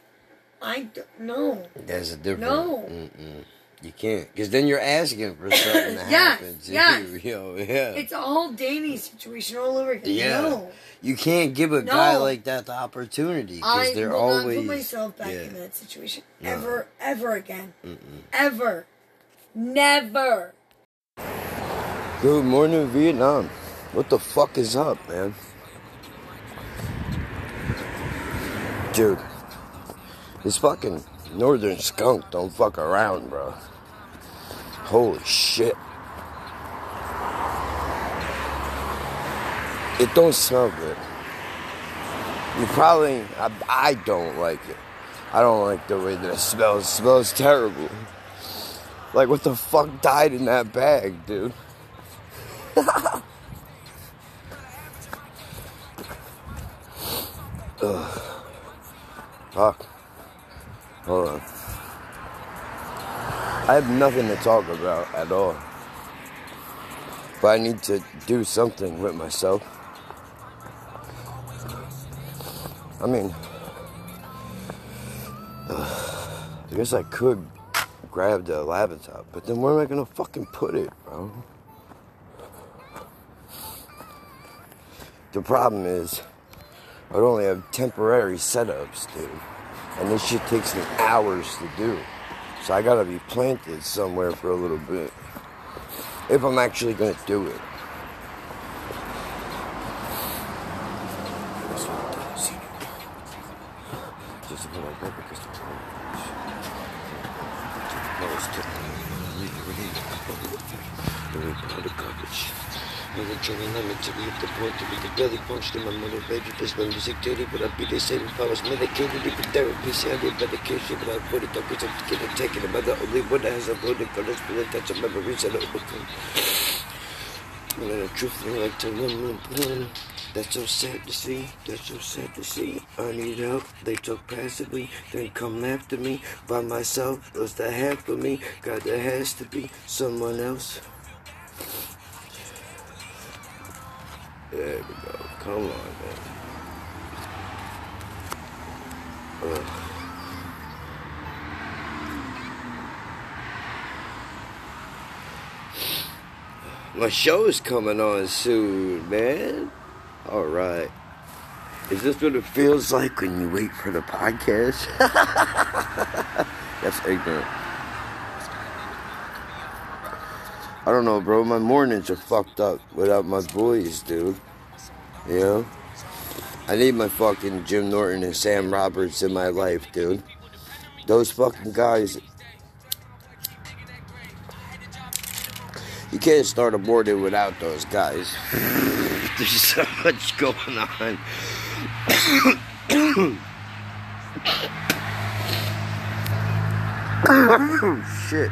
I don't know. That's a different. No. Mm-mm. You can't, because then you're asking for something to Yes, happen to yes. you. Yo, yeah. It's a whole Danny situation all over again. Yeah. No, You can't give a guy like that the opportunity because they're will always. not put myself back yeah. in that situation No. ever, ever again. Mm-mm. Ever, never. Good morning, Vietnam. What the fuck is up, man? Dude, this fucking northern skunk don't fuck around, bro. Holy shit. It don't smell good. You probably, I, I don't like it. I don't like the way that it smells. It smells terrible. Like, what the fuck died in that bag, dude? Ugh. Fuck. Hold on. I have nothing to talk about at all. But I need to do something with myself. I mean, I guess I could grab the laptop, but then where am I gonna fucking put it, bro? The problem is, I only have temporary setups, dude. And this shit takes me hours to do. So I gotta be planted somewhere for a little bit. If I'm actually gonna do it. Just put like that because no, it's the garbage. I was trying to limit to be at the point to be the belly punched in my mother. This one music dirty, but I be the same if I was medicated. Even therapy, see, I need medication, but I put it up because I'm getting taken. Am I the only one that has a blood colors, but I touch of memories and overcome. And then a truth thing like to women. That's so sad to see. That's so sad to see. I need help. They talk passively, then come after me. By myself, was the half of me. God, there has to be someone else. There we go. Come on, man. Ugh. My show's coming on soon, man. All right. Is this what it feels like when you wait for the podcast? That's ignorant. I don't know, bro. My mornings are fucked up without my boys, dude. You know? I need my fucking Jim Norton and Sam Roberts in my life, dude. Those fucking guys. You can't start a morning without those guys. There's so much going on. oh, Shit.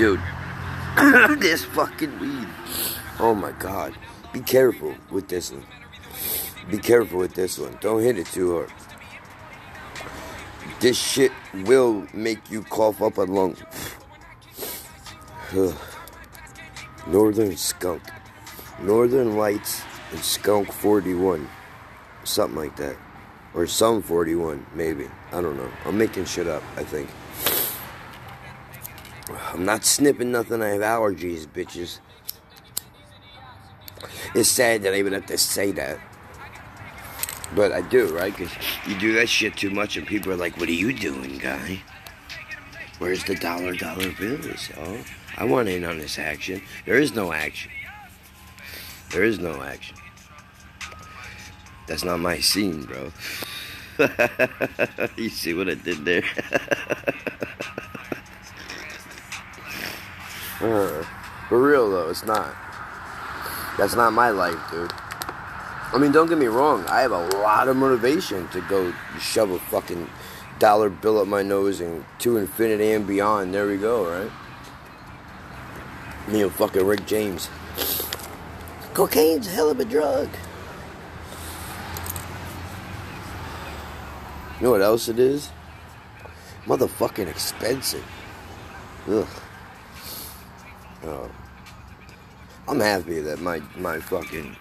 Dude. this fucking weed. Oh my god. Be careful with this one. Be careful with this one. Don't hit it too hard. This shit will make you cough up a lung. Northern Skunk. Northern Lights and Skunk 41. Something like that. Or some 41, maybe. I don't know. I'm making shit up, I think. I'm not snipping nothing. I have allergies, bitches. It's sad that I even have to say that. But I do, right? Because you do that shit too much and people are like, what are you doing, guy? Where's the dollar dollar bills, Oh, I want in on this action. There is no action. There is no action. That's not my scene, bro. you see what I did there? uh, for real though, it's not. That's not my life, dude. I mean, don't get me wrong. I have a lot of motivation to go shove a fucking dollar bill up my nose and to infinity and beyond. There we go, right? Me and fucking Rick James. Cocaine's a hell of a drug. You know what else it is? Motherfucking expensive. Ugh. Oh. I'm happy that my my fucking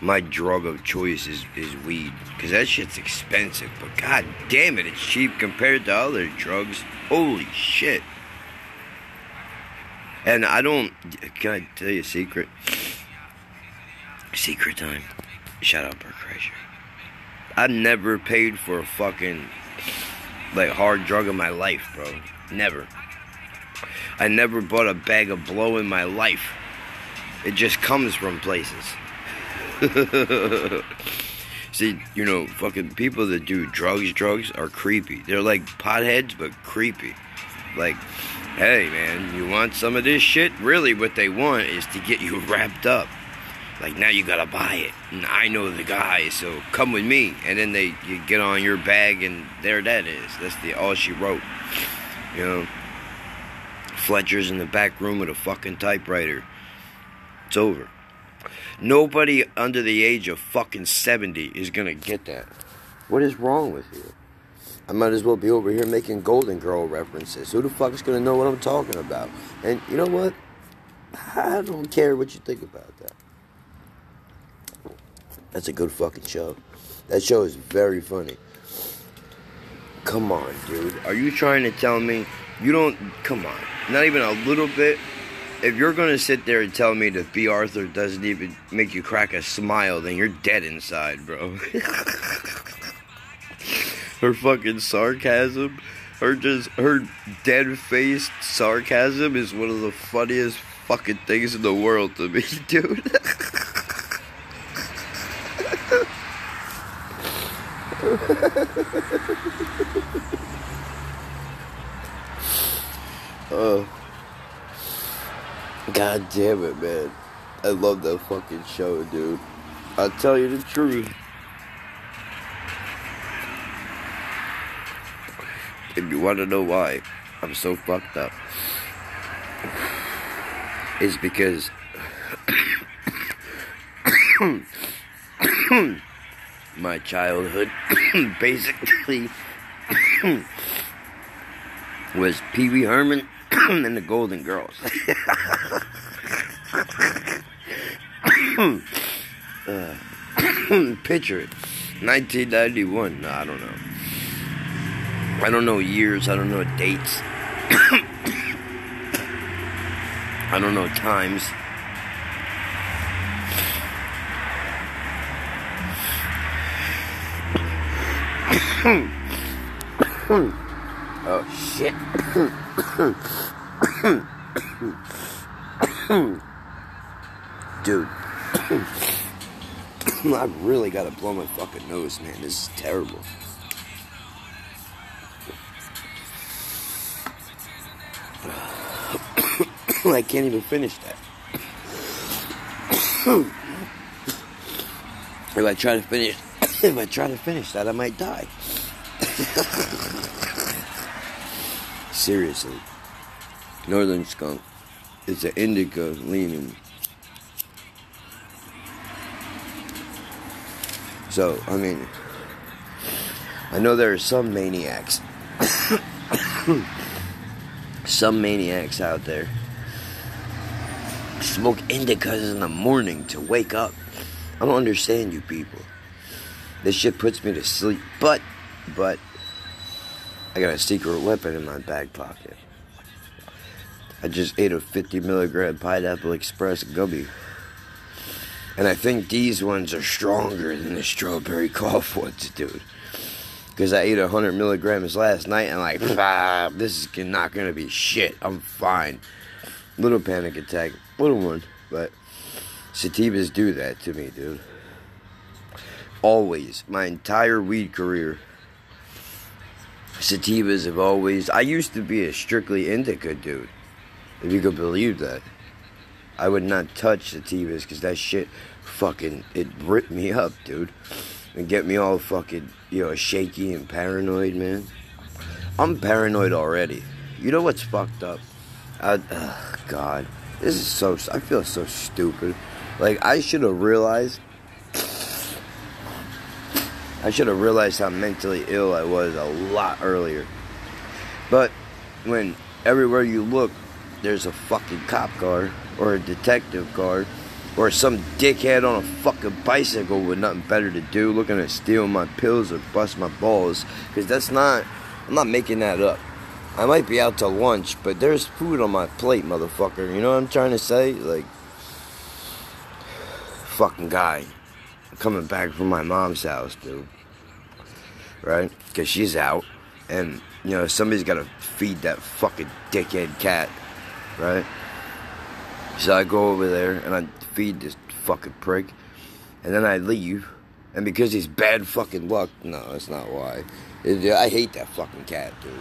my drug of choice is, is weed. Because that shit's expensive. But god damn it, it's cheap compared to other drugs. Holy shit. And I don't. Can I tell you a secret? Secret time. Shout out Bert Kreischer. I never paid for a fucking like hard drug in my life, bro. Never. I never bought a bag of blow in my life. It just comes from places. See, you know, fucking people that do drugs, drugs are creepy. They're like potheads, but creepy. Like, hey man, you want some of this shit? Really, what they want is to get you wrapped up. Like now you gotta buy it, and I know the guy, so come with me. And then they you get on your bag, and there that is. That's the all she wrote. You know, Fletcher's in the back room with a fucking typewriter. It's over. Nobody under the age of fucking 70 is gonna get that. What is wrong with you? I might as well be over here making Golden Girl references. Who the fuck is gonna know what I'm talking about? And you know what? I don't care what you think about that. That's a good fucking show. That show is very funny. Come on, dude. Are you trying to tell me you don't. Come on. Not even a little bit. If you're gonna sit there and tell me that Bea Arthur doesn't even make you crack a smile, then you're dead inside, bro. her fucking sarcasm, her just her dead faced sarcasm is one of the funniest fucking things in the world to me, dude. oh. God damn it, man. I love that fucking show, dude. I'll tell you the truth. If you want to know why I'm so fucked up, is because my childhood basically was Pee Wee Herman and the Golden Girls. uh, picture it. 1991. No, I don't know. I don't know years. I don't know dates. I don't know times. Oh shit. Dude. I've really gotta blow my fucking nose, man. This is terrible. I can't even finish that. if I try to finish, if I try to finish that, I might die. Seriously, Northern Skunk is an indica leaning. So, I mean, I know there are some maniacs, some maniacs out there smoke indicas in the morning to wake up. I don't understand you people. This shit puts me to sleep. But, but, I got a secret weapon in my back pocket. I just ate a 50 milligram pineapple express gummy. And I think these ones are stronger than the strawberry cough ones, dude. Because I ate 100 milligrams last night and, like, ah, this is not going to be shit. I'm fine. Little panic attack. Little one. But sativas do that to me, dude. Always. My entire weed career. Sativas have always. I used to be a strictly indica dude. If you could believe that. I would not touch sativas because that shit fucking. It ripped me up, dude. And get me all fucking, you know, shaky and paranoid, man. I'm paranoid already. You know what's fucked up? I, oh God, this is so. I feel so stupid. Like I should have realized. I should have realized how mentally ill I was a lot earlier. But when everywhere you look, there's a fucking cop car or a detective car or some dickhead on a fucking bicycle with nothing better to do looking to steal my pills or bust my balls. Because that's not, I'm not making that up. I might be out to lunch, but there's food on my plate, motherfucker. You know what I'm trying to say? Like, fucking guy coming back from my mom's house, dude. Right? Because she's out. And, you know, somebody's got to feed that fucking dickhead cat. Right? So I go over there and I feed this fucking prick. And then I leave. And because he's bad fucking luck, no, that's not why. It, I hate that fucking cat, dude.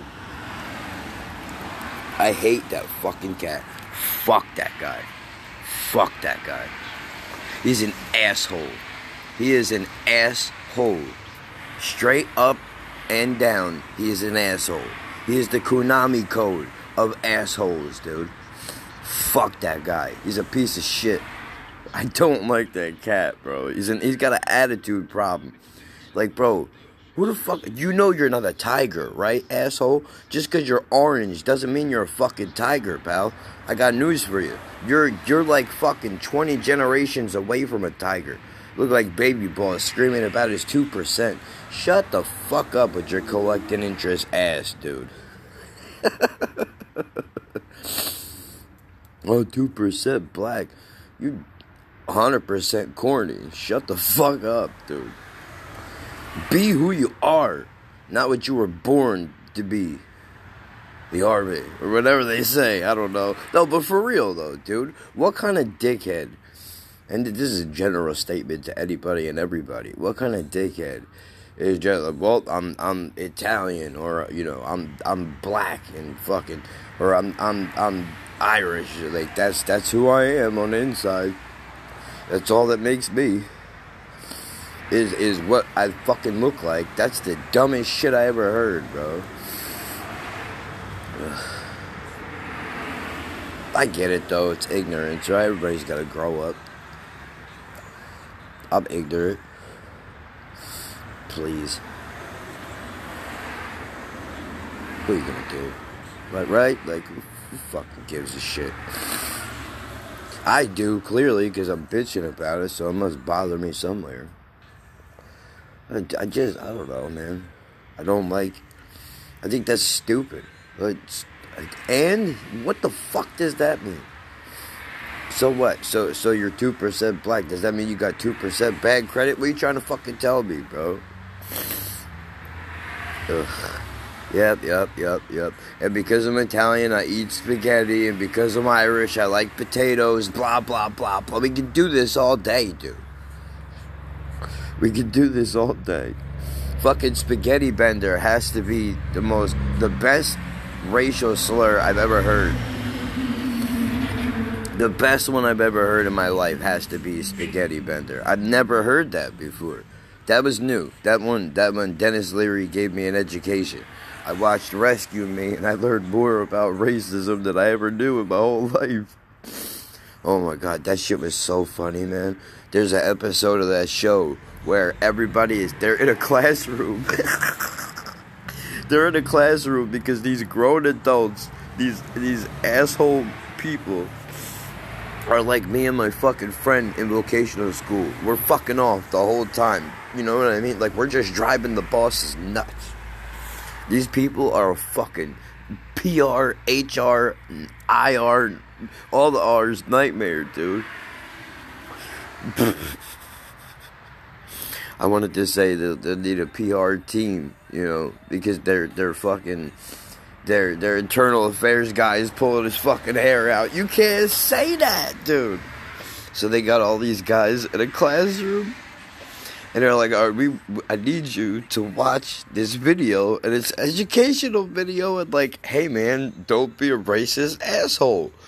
I hate that fucking cat. Fuck that guy. Fuck that guy. He's an asshole. He is an asshole. Straight up and down, he is an asshole. He is the Konami code of assholes, dude. Fuck that guy. He's a piece of shit. I don't like that cat, bro. He's an, he's got an attitude problem. Like, bro, who the fuck? You know you're not a tiger, right, asshole? Just because you're orange doesn't mean you're a fucking tiger, pal. I got news for you. You're you're like fucking 20 generations away from a tiger. Look like baby boss screaming about his 2%. Shut the fuck up with your collecting interest ass, dude. oh, 2% black. You 100% corny. Shut the fuck up, dude. Be who you are, not what you were born to be. The army, or whatever they say. I don't know. No, but for real though, dude. What kind of dickhead? And this is a general statement to anybody and everybody. What kind of dickhead is just like, well, I'm I'm Italian, or you know, I'm I'm black and fucking, or I'm I'm I'm Irish. Like that's that's who I am on the inside. That's all that makes me is is what I fucking look like. That's the dumbest shit I ever heard, bro. I get it though, it's ignorance, right? Everybody's gotta grow up. I'm ignorant. Please. What are you gonna do? Right, right? Like, who fucking gives a shit? I do, clearly, because I'm bitching about it, so it must bother me somewhere. I, I just, I don't know, man. I don't like, I think that's stupid. Like, and what the fuck does that mean? So what? So so you're two percent black. Does that mean you got two percent bad credit? What are you trying to fucking tell me, bro? Ugh. Yep, yep, yep, yep. And because I'm Italian, I eat spaghetti, and because I'm Irish, I like potatoes. Blah blah blah blah. We can do this all day, dude. We can do this all day. Fucking spaghetti bender has to be the most, the best racial slur I've ever heard. The best one I've ever heard in my life has to be spaghetti bender. I've never heard that before. That was new. That one, that one, Denis Leary gave me an education. I watched Rescue Me and I learned more about racism than I ever knew in my whole life. Oh my god, that shit was so funny, man. There's an episode of that show where everybody is they're in a classroom. they're in a classroom because these grown adults, these these asshole people are like me and my fucking friend in vocational school. We're fucking off the whole time. You know what I mean? Like we're just driving the bosses nuts. These people are fucking PR, HR, IR, all the R's nightmare, dude. I wanted to say that they need a PR team, you know, because they're they're fucking their their internal affairs guy is pulling his fucking hair out. You can't say that, dude. So they got all these guys in a classroom, and they're like, "All right, we I need you to watch this video, and it's educational video, and like, hey man, don't be a racist asshole."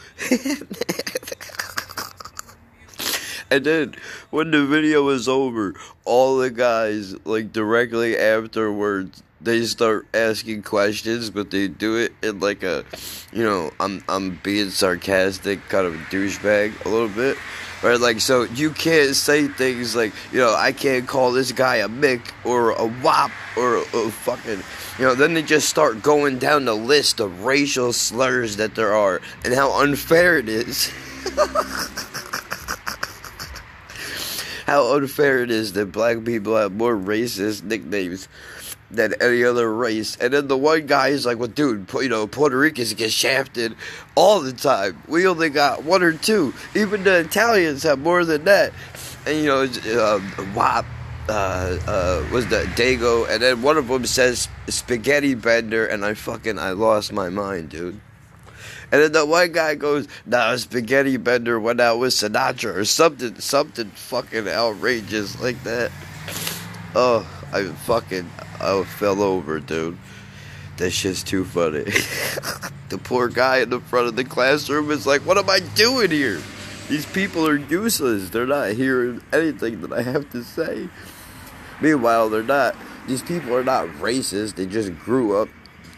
And then when the video is over, all the guys like directly afterwards they start asking questions, but they do it in like a, you know, I'm I'm being sarcastic, kind of douchebag a little bit. Right, like so you can't say things like, you know, I can't call this guy a Mick or a Wop or a, a fucking you know, then they just start going down the list of racial slurs that there are and how unfair it is. how unfair it is that black people have more racist nicknames than any other race. And then the one guy is like, well, dude, you know, Puerto Ricans get shafted all the time. We only got one or two. Even the Italians have more than that. And, you know, uh, Wop uh, uh, was the Dago, and then one of them says spaghetti bender, and I fucking I lost my mind, dude. And then the one guy goes, "Nah, spaghetti bender went out with Sinatra or something, something fucking outrageous like that." Oh, I fucking I fell over, dude. That shit's too funny. the poor guy in the front of the classroom is like, "What am I doing here?" These people are useless. They're not hearing anything that I have to say. Meanwhile, they're not. These people are not racist. They just grew up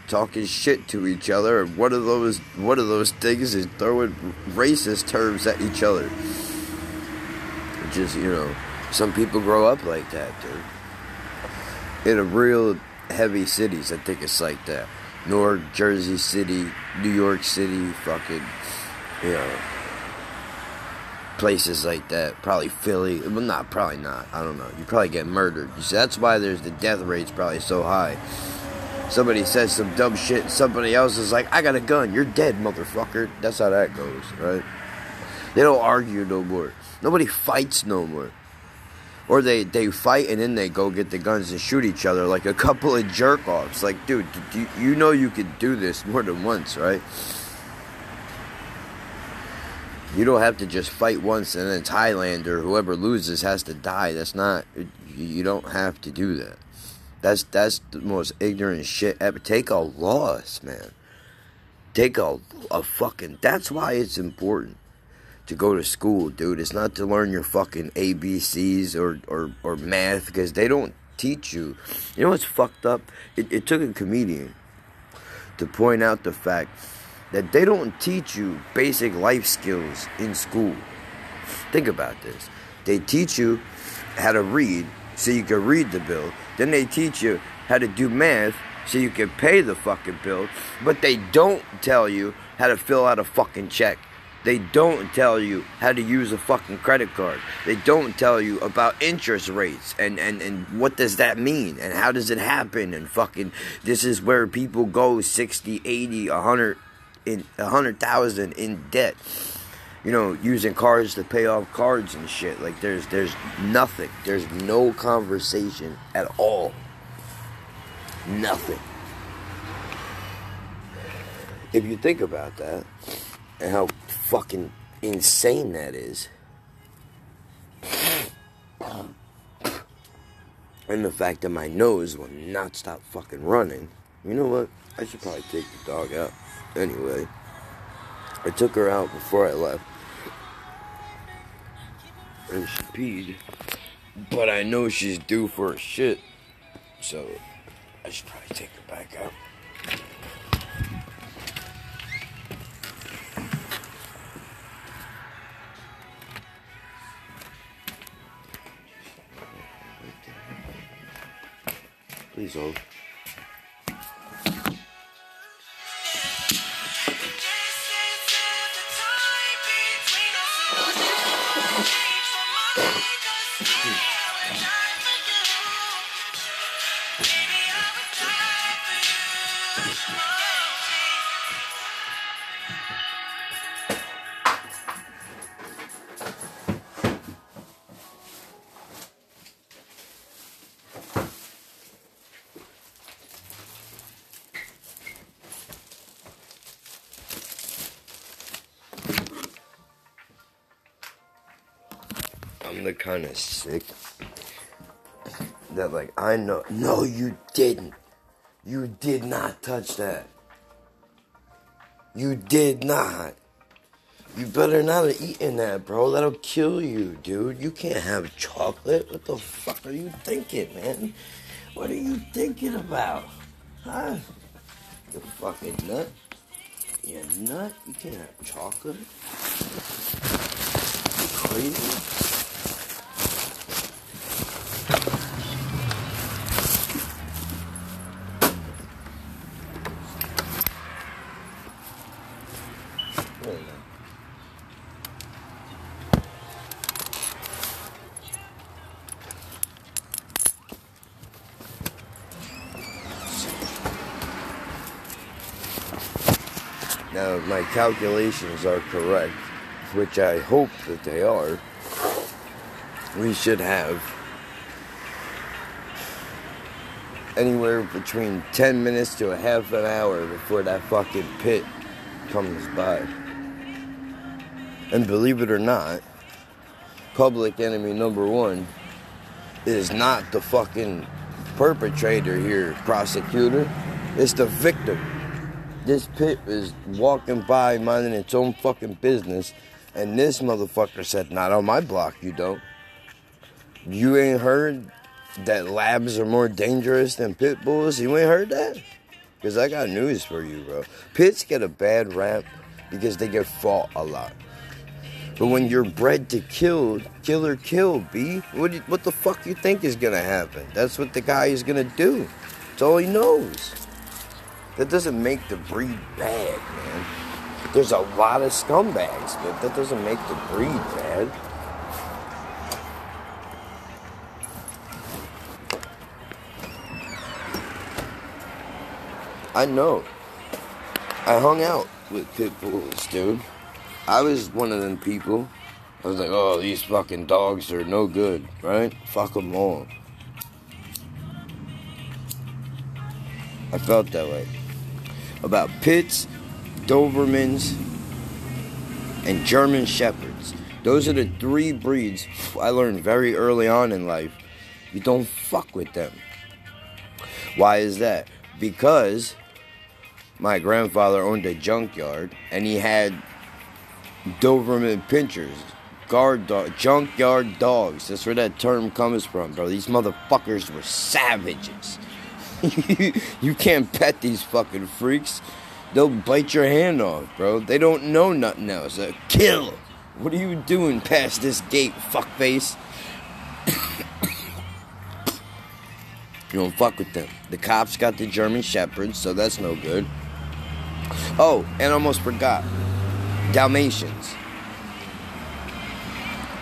talking shit to each other, and one of those one of those things is throwing racist terms at each other. Just you know, some people grow up like that, dude. In a real heavy cities, I think it's like that. Newark, Jersey City, New York City, fucking, you know places like that. Probably Philly. Well, not probably not. I don't know. You probably get murdered. See, that's why there's the death rate's probably so high. Somebody says some dumb shit. Somebody else is like, "I got a gun. You're dead, motherfucker." That's how that goes, right? They don't argue no more. Nobody fights no more. Or they, they fight and then they go get the guns and shoot each other like a couple of jerk offs. Like, dude, you, you know you could do this more than once, right? You don't have to just fight once and then Thailand or whoever loses has to die. That's not. You don't have to do that. That's that's the most ignorant shit ever. Take a loss, man. Take a a fucking. That's why it's important to go to school, dude. It's not to learn your fucking ABCs or or or math because they don't teach you. You know what's fucked up? It, it took a comedian to point out the fact that they don't teach you basic life skills in school. Think about this. They teach you how to read so you can read the bill. Then they teach you how to do math so you can pay the fucking bill. But they don't tell you how to fill out a fucking check. They don't tell you how to use a fucking credit card. They don't tell you about interest rates and, and, and what does that mean and how does it happen and fucking this is where people go 60, 80, 100 in a hundred thousand in debt. You know, using cards to pay off cards and shit. Like there's there's nothing. There's no conversation at all. Nothing. If you think about that and how fucking insane that is. And the fact that my nose will not stop fucking running. You know what? I should probably take the dog out. Anyway, I took her out before I left. And she peed. But I know she's due for a shit. So I should probably take her back out. Please hold. Kind of sick that like I know. No, you didn't. You did not touch that. You did not. You better not have eaten that, bro. That'll kill you, dude. You can't have chocolate. What the fuck are you thinking, man? What are you thinking about? Huh? You fucking nut. You nut? You can't have chocolate. You crazy? There you go. Now, if my calculations are correct, which I hope that they are, we should have anywhere between 10 minutes to a half an hour before that fucking pit comes by. And believe it or not, public enemy number one is not the fucking perpetrator here, prosecutor. It's the victim. This pit was walking by minding its own fucking business, and this motherfucker said, Not on my block, you don't. You ain't heard that labs are more dangerous than pit bulls? You ain't heard that? Because I got news for you, bro. Pits get a bad rap because they get fought a lot. But when you're bred to kill, kill or kill, B, what, what the fuck you think is gonna happen? That's what the guy is gonna do. That's all he knows. That doesn't make the breed bad, man. There's a lot of scumbags, but that doesn't make the breed bad. I know. I hung out with pit bulls, dude. I was one of them people. I was like, oh, these fucking dogs are no good, right? Fuck them all. I felt that way. About pits, Dobermans, and German Shepherds. Those are the three breeds I learned very early on in life. You don't fuck with them. Why is that? Because my grandfather owned a junkyard and he had Doberman pinchers, guard dog, junkyard dogs. That's where that term comes from, bro. These motherfuckers were savages. you can't pet these fucking freaks. They'll bite your hand off, bro. They don't know nothing else. Uh, kill. What are you doing past this gate, fuckface? you don't fuck with them. The cops got the German Shepherds, so that's no good. Oh, and almost forgot. Dalmatians.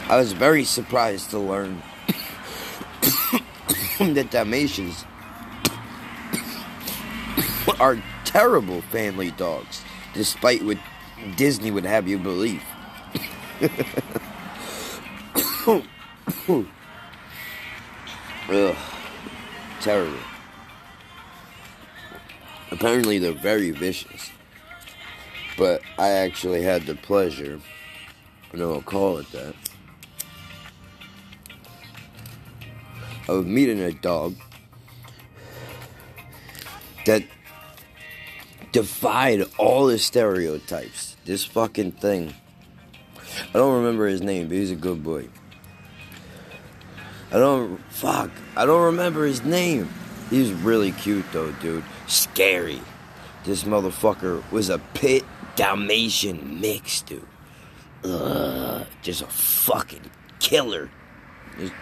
I was very surprised to learn that Dalmatians are terrible family dogs, despite what Disney would have you believe. Ugh, terrible. Apparently, they're very vicious. But I actually had the pleasure, and I'll call it that, of meeting a dog that defied all the stereotypes. This fucking thing. I don't remember his name, but he's a good boy. I don't. Fuck. I don't remember his name. He's really cute, though, dude. Scary. This motherfucker was a pit Dalmatian mix, dude. Ugh. Just a fucking killer.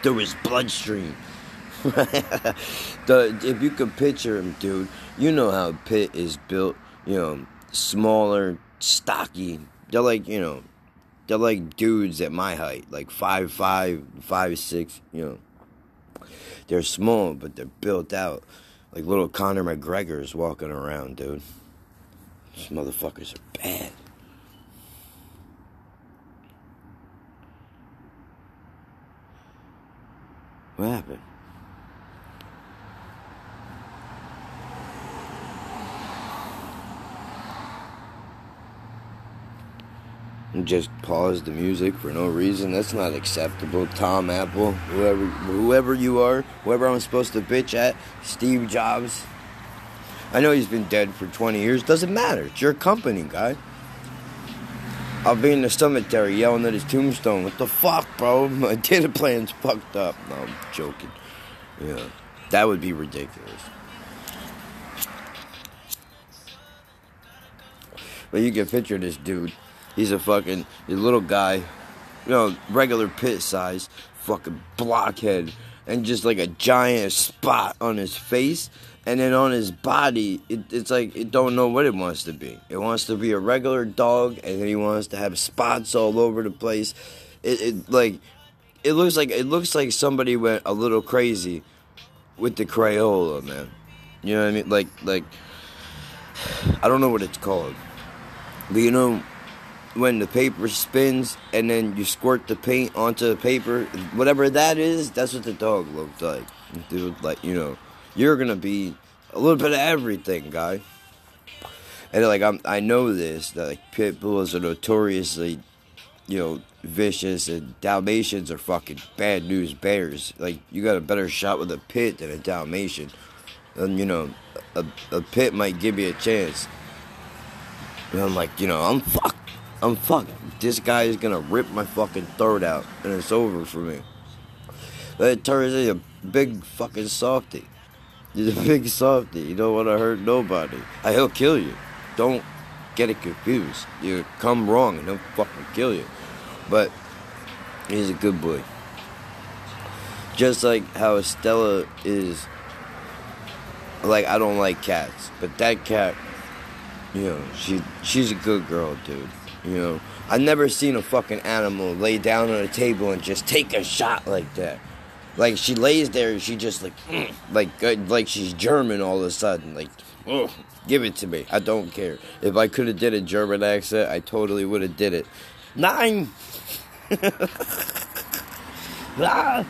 Through his bloodstream. the if you could picture him, dude, you know how Pit is built. You know, smaller, stocky. They're like you know, they're like dudes at my height, like five five, five six. You know, they're small, but they're built out like little Conor McGregor's walking around, dude. These motherfuckers are bad. What happened? Just pause the music for no reason. That's not acceptable. Tom Apple, whoever whoever you are, whoever I'm supposed to bitch at, Steve Jobs. I know he's been dead for 20 years. Doesn't matter. It's your company, guy. I'll be in the cemetery yelling at his tombstone. What the fuck, bro? My data plan's fucked up. No, I'm joking. Yeah, that would be ridiculous. But you can picture this dude. He's a fucking he's a little guy. you know, regular pit size, fucking blockhead, and just like a giant spot on his face. And then on his body, it, it's like it don't know what it wants to be. It wants to be a regular dog, and then he wants to have spots all over the place. It, it like it looks like it looks like somebody went a little crazy with the Crayola, man. You know what I mean? Like like I don't know what it's called, but you know when the paper spins and then you squirt the paint onto the paper, whatever that is, that's what the dog looked like. Dude, like you know, you're gonna be a little bit of everything, guy. And like I'm, I know this that like pit bulls are notoriously, you know, vicious, and Dalmatians are fucking bad news bears. Like you got a better shot with a pit than a Dalmatian, and you know, a, a pit might give you a chance. And I'm like, you know, I'm fucked. I'm fucked. This guy is gonna rip my fucking throat out, and it's over for me. But it turns out a big fucking softy. He's a big softy. You don't want to hurt nobody. I, he'll kill you. Don't get it confused. You come wrong and he'll fucking kill you. But he's a good boy. Just like how Estella is. Like I don't like cats, but that cat, you know, she she's a good girl, dude. You know, I've never seen a fucking animal lay down on a table and just take a shot like that. Like she lays there and she just like, mm, like uh, like she's German all of a sudden. Like, oh, give it to me. I don't care. If I could have did a German accent, I totally would have did it. Nine. ah.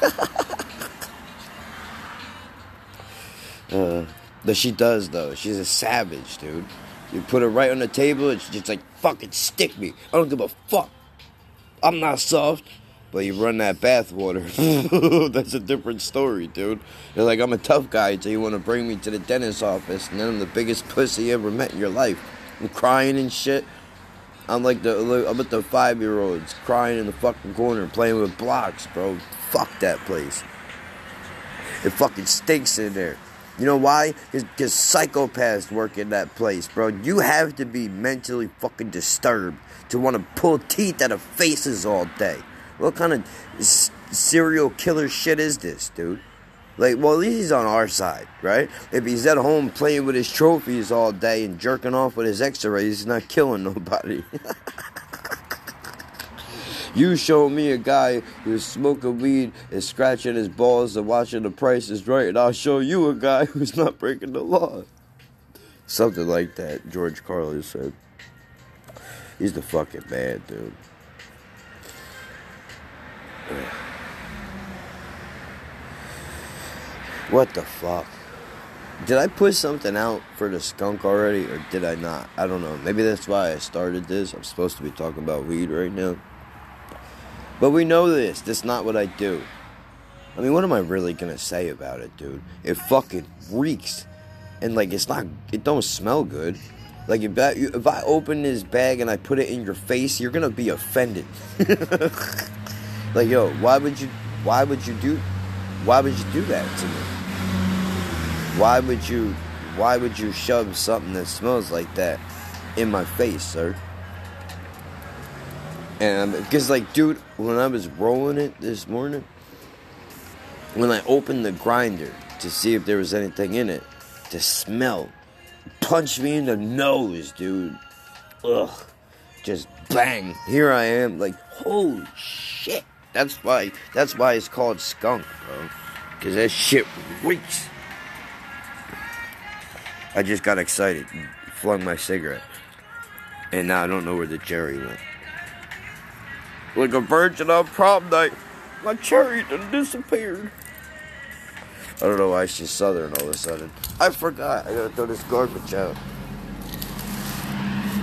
uh, but she does though. She's a savage, dude. You put it right on the table it's just like, fucking stick me. I don't give a fuck. I'm not soft. But you run that bathwater. That's a different story, dude. You're like, I'm a tough guy until you want to bring me to the dentist's office, and then I'm the biggest pussy you ever met in your life. I'm crying and shit. I'm like the I'm at the five year olds crying in the fucking corner playing with blocks, bro. Fuck that place. It fucking stinks in there. You know why? Because psychopaths work in that place, bro. You have to be mentally fucking disturbed to want to pull teeth out of faces all day. What kind of serial killer shit is this, dude? Like, well, at least he's on our side, right? If he's at home playing with his trophies all day and jerking off with his x-rays, he's not killing nobody. you show me a guy who's smoking weed and scratching his balls and watching the Price Is Right, and I'll show you a guy who's not breaking the law. Something like that, George Carlin said. He's the fucking man, dude. What the fuck? Did I put something out for the skunk already, or did I not? I don't know. Maybe that's why I started this. I'm supposed to be talking about weed right now. But we know this. That's not what I do. I mean, what am I really gonna say about it, dude? It fucking reeks, and like it's not. It don't smell good. Like if I, if I open this bag and I put it in your face, you're gonna be offended. like yo, why would you? Why would you do? Why would you do that to me? Why would you? Why would you shove something that smells like that in my face, sir? And because, like, dude, when I was rolling it this morning, when I opened the grinder to see if there was anything in it, the smell punched me in the nose, dude. Ugh. Just bang. Here I am, like, holy shit. That's why. That's why it's called skunk, bro. Cause that shit reeks. I just got excited, and flung my cigarette, and now I don't know where the cherry went. Like a virgin on prom night, my cherry disappeared. I don't know why she's southern all of a sudden. I forgot. I gotta throw this garbage out.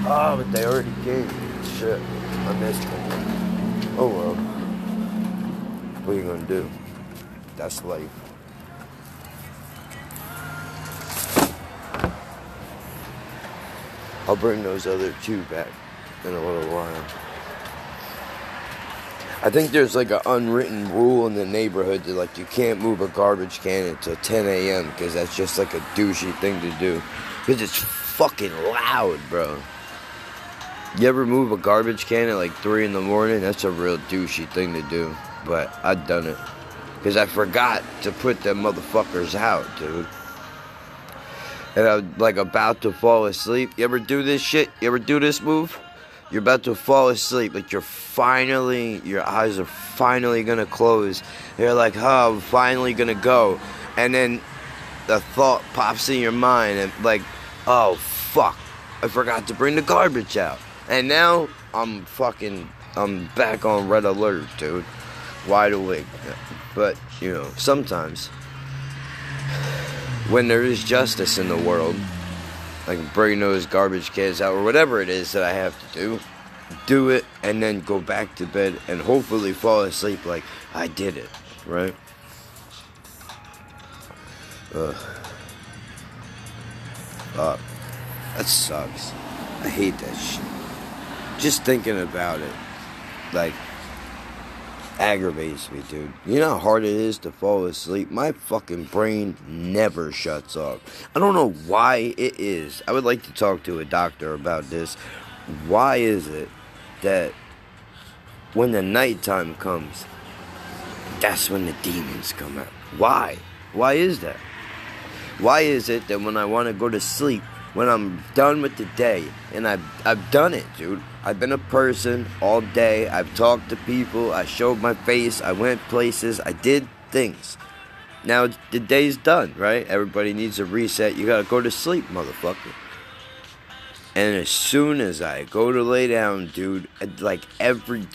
Oh, but they already came. Shit, I missed them. Oh well. What are you gonna do? That's life. I'll bring those other two back in a little while. I think there's like an unwritten rule in the neighborhood that like you can't move a garbage can until 10 a.m. because that's just like a douchey thing to do. Because it's fucking loud, bro. You ever move a garbage can at like 3 in the morning? That's a real douchey thing to do. But I've done it. Because I forgot to put them motherfuckers out, dude. And I'm like about to fall asleep. You ever do this shit? You ever do this move? You're about to fall asleep. Like you're finally, your eyes are finally gonna close. You're like, oh, I'm finally gonna go. And then the thought pops in your mind and like, oh, fuck. I forgot to bring the garbage out. And now I'm fucking, I'm back on red alert, dude. Wide awake. But, you know, sometimes when there is justice in the world, like bring those garbage cans out or whatever it is that I have to do, do it and then go back to bed and hopefully fall asleep like I did it, right? Ugh. Fuck. That sucks. I hate that shit just thinking about it, like, aggravates me, dude. You know how hard it is to fall asleep? My fucking brain never shuts off. I don't know why it is. I would like to talk to a doctor about this. Why is it that when the nighttime comes, that's when the demons come out? Why? Why is that? Why is it that when I want to go to sleep, when I'm done with the day, and I've, I've done it, dude. I've been a person all day. I've talked to people. I showed my face. I went places. I did things. Now the day's done, right? Everybody needs a reset. You gotta go to sleep, motherfucker. And as soon as I go to lay down, dude, like every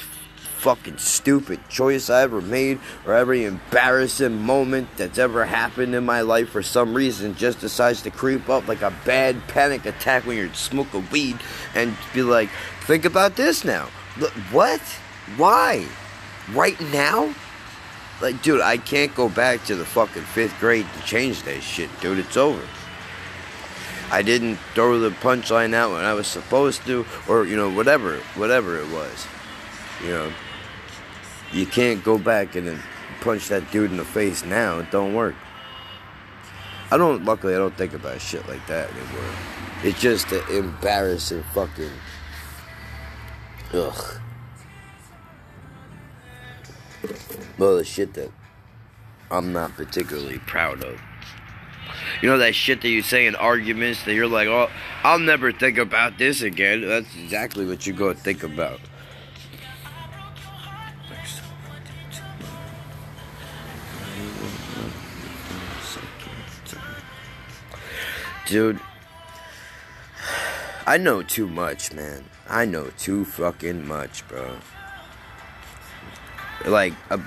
fucking stupid choice I ever made or every embarrassing moment that's ever happened in my life for some reason just decides to creep up like a bad panic attack when you're smoking weed and be like, think about this now. What? Why? Right now? Like, dude, I can't go back to the fucking fifth grade to change that shit, dude. It's over. I didn't throw the punchline out when I was supposed to, or, you know, whatever, whatever it was. You know you can't go back and then punch that dude in the face now. It don't work. I don't. Luckily, I don't think about shit like that anymore. It's just an embarrassing fucking. Ugh. Well, the shit that I'm not particularly proud of. You know that shit that you say in arguments that you're like, oh, I'll never think about this again. That's exactly what you go to think about. Dude, I know too much, man. I know too fucking much, bro. Like, uh,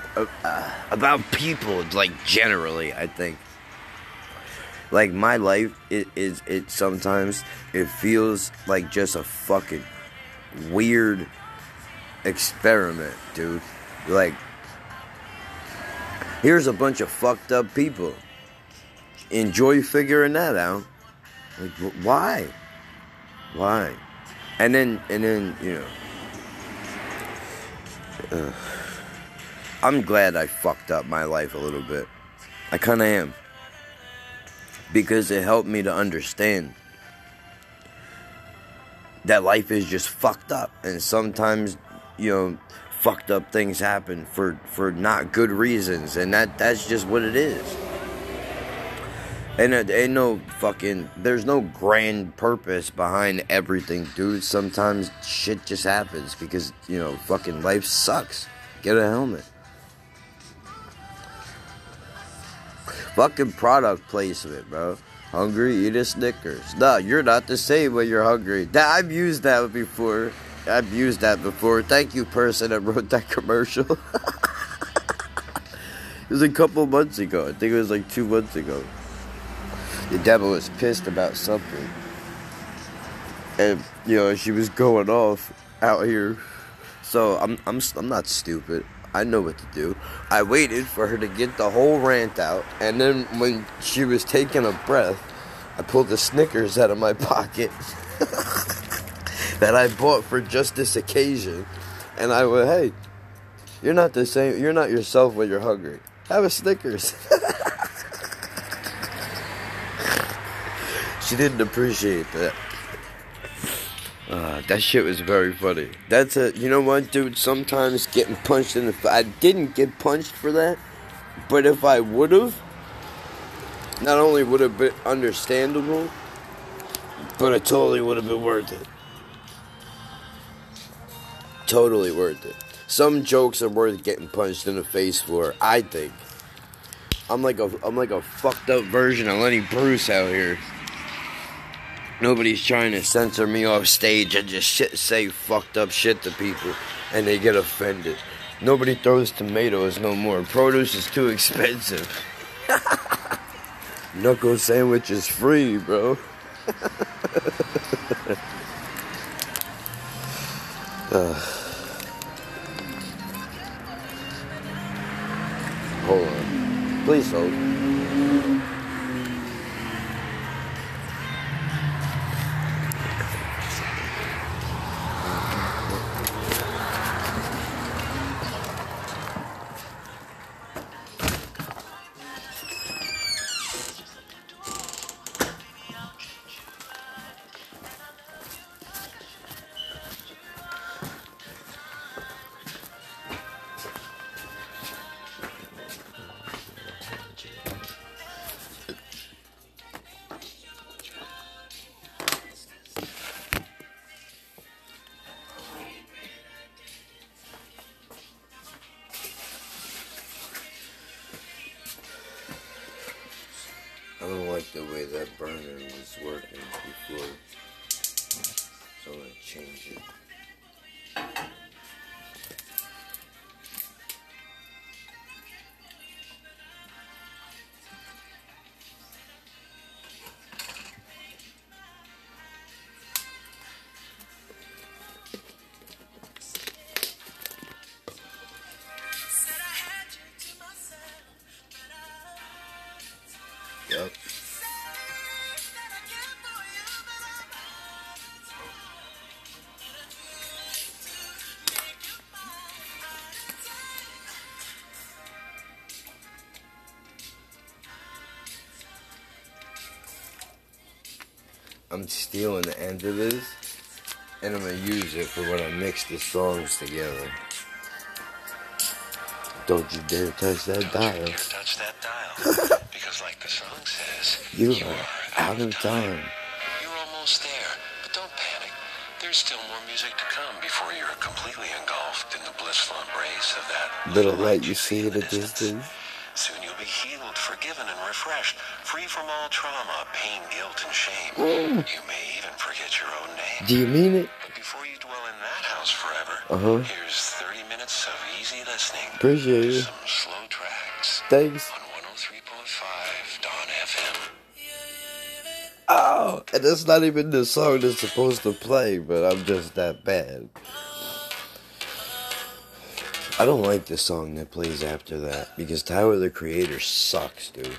uh, about people, like, generally, I think. Like, my life it is, it sometimes, it feels like just a fucking weird experiment, dude. Like, here's a bunch of fucked up people. Enjoy figuring that out. Like, why? Why? And then, and then, you know, uh, I'm glad I fucked up my life a little bit. I kind of am. Because it helped me to understand that life is just fucked up. And sometimes, you know, fucked up things happen for, for not good reasons. And that, that's just what it is. And it ain't no fucking. There's no grand purpose behind everything, dude. Sometimes shit just happens because, you know, fucking life sucks. Get a helmet. Fucking product placement, bro. Hungry, eat a Snickers. No, you're not the same when you're hungry. That, I've used that before. I've used that before. Thank you, person that wrote that commercial. it was a couple months ago. I think it was like two months ago the devil is pissed about something. And, you know, she was going off out here. So I'm, I'm, I'm not stupid. I know what to do. I waited for her to get the whole rant out. And then when she was taking a breath, I pulled the Snickers out of my pocket that I bought for just this occasion. And I went, hey, you're not the same. You're not yourself when you're hungry. Have a Snickers. She didn't appreciate that. Uh, that shit was very funny. That's a, you know what, dude? Sometimes getting punched in the, face. I didn't get punched for that, but if I would have, not only would have been understandable, but it totally would have been worth it. Totally worth it. Some jokes are worth getting punched in the face for. I think. I'm like a, I'm like a fucked up version of Lenny Bruce out here. Nobody's trying to censor me off stage. I just shit, say fucked up shit to people, and they get offended. Nobody throws tomatoes no more. Produce is too expensive. Knuckle sandwich is free, bro. uh. Hold on. Please hold. I'm stealing the end of this, and I'm gonna use it for when I mix the songs together. Don't you dare touch that Don't you dial. touch that dial. because like the song says, You are out of time. You're almost there, but don't panic. There's still more music to come before you're completely engulfed in the blissful embrace of that Little light you see in the distance. Soon you'll be healed, forgiven, and refreshed, free from all trauma, pain, guilt, and shame. Mm. You may even forget your own name. Do you mean it? But before you dwell in that house forever, Uh-huh. here's 30 minutes of easy listening. Appreciate it. Some slow tracks Thanks. on 103.5 Dawn FM. Oh, and that's not even the song that's supposed to play, but I'm just that bad. I don't like the song that plays after that because Tyler the Creator sucks, dude.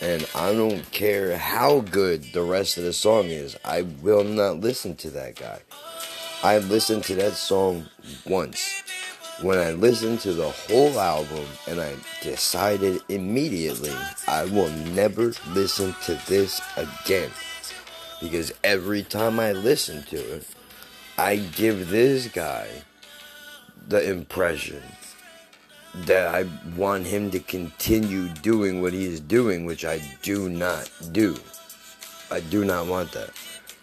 And I don't care how good the rest of the song is, I will not listen to that guy. I listened to that song once. When I listened to the whole album and I decided immediately I will never listen to this again. Because every time I listen to it, I give this guy the impression that I want him to continue doing what he is doing, which I do not do. I do not want that.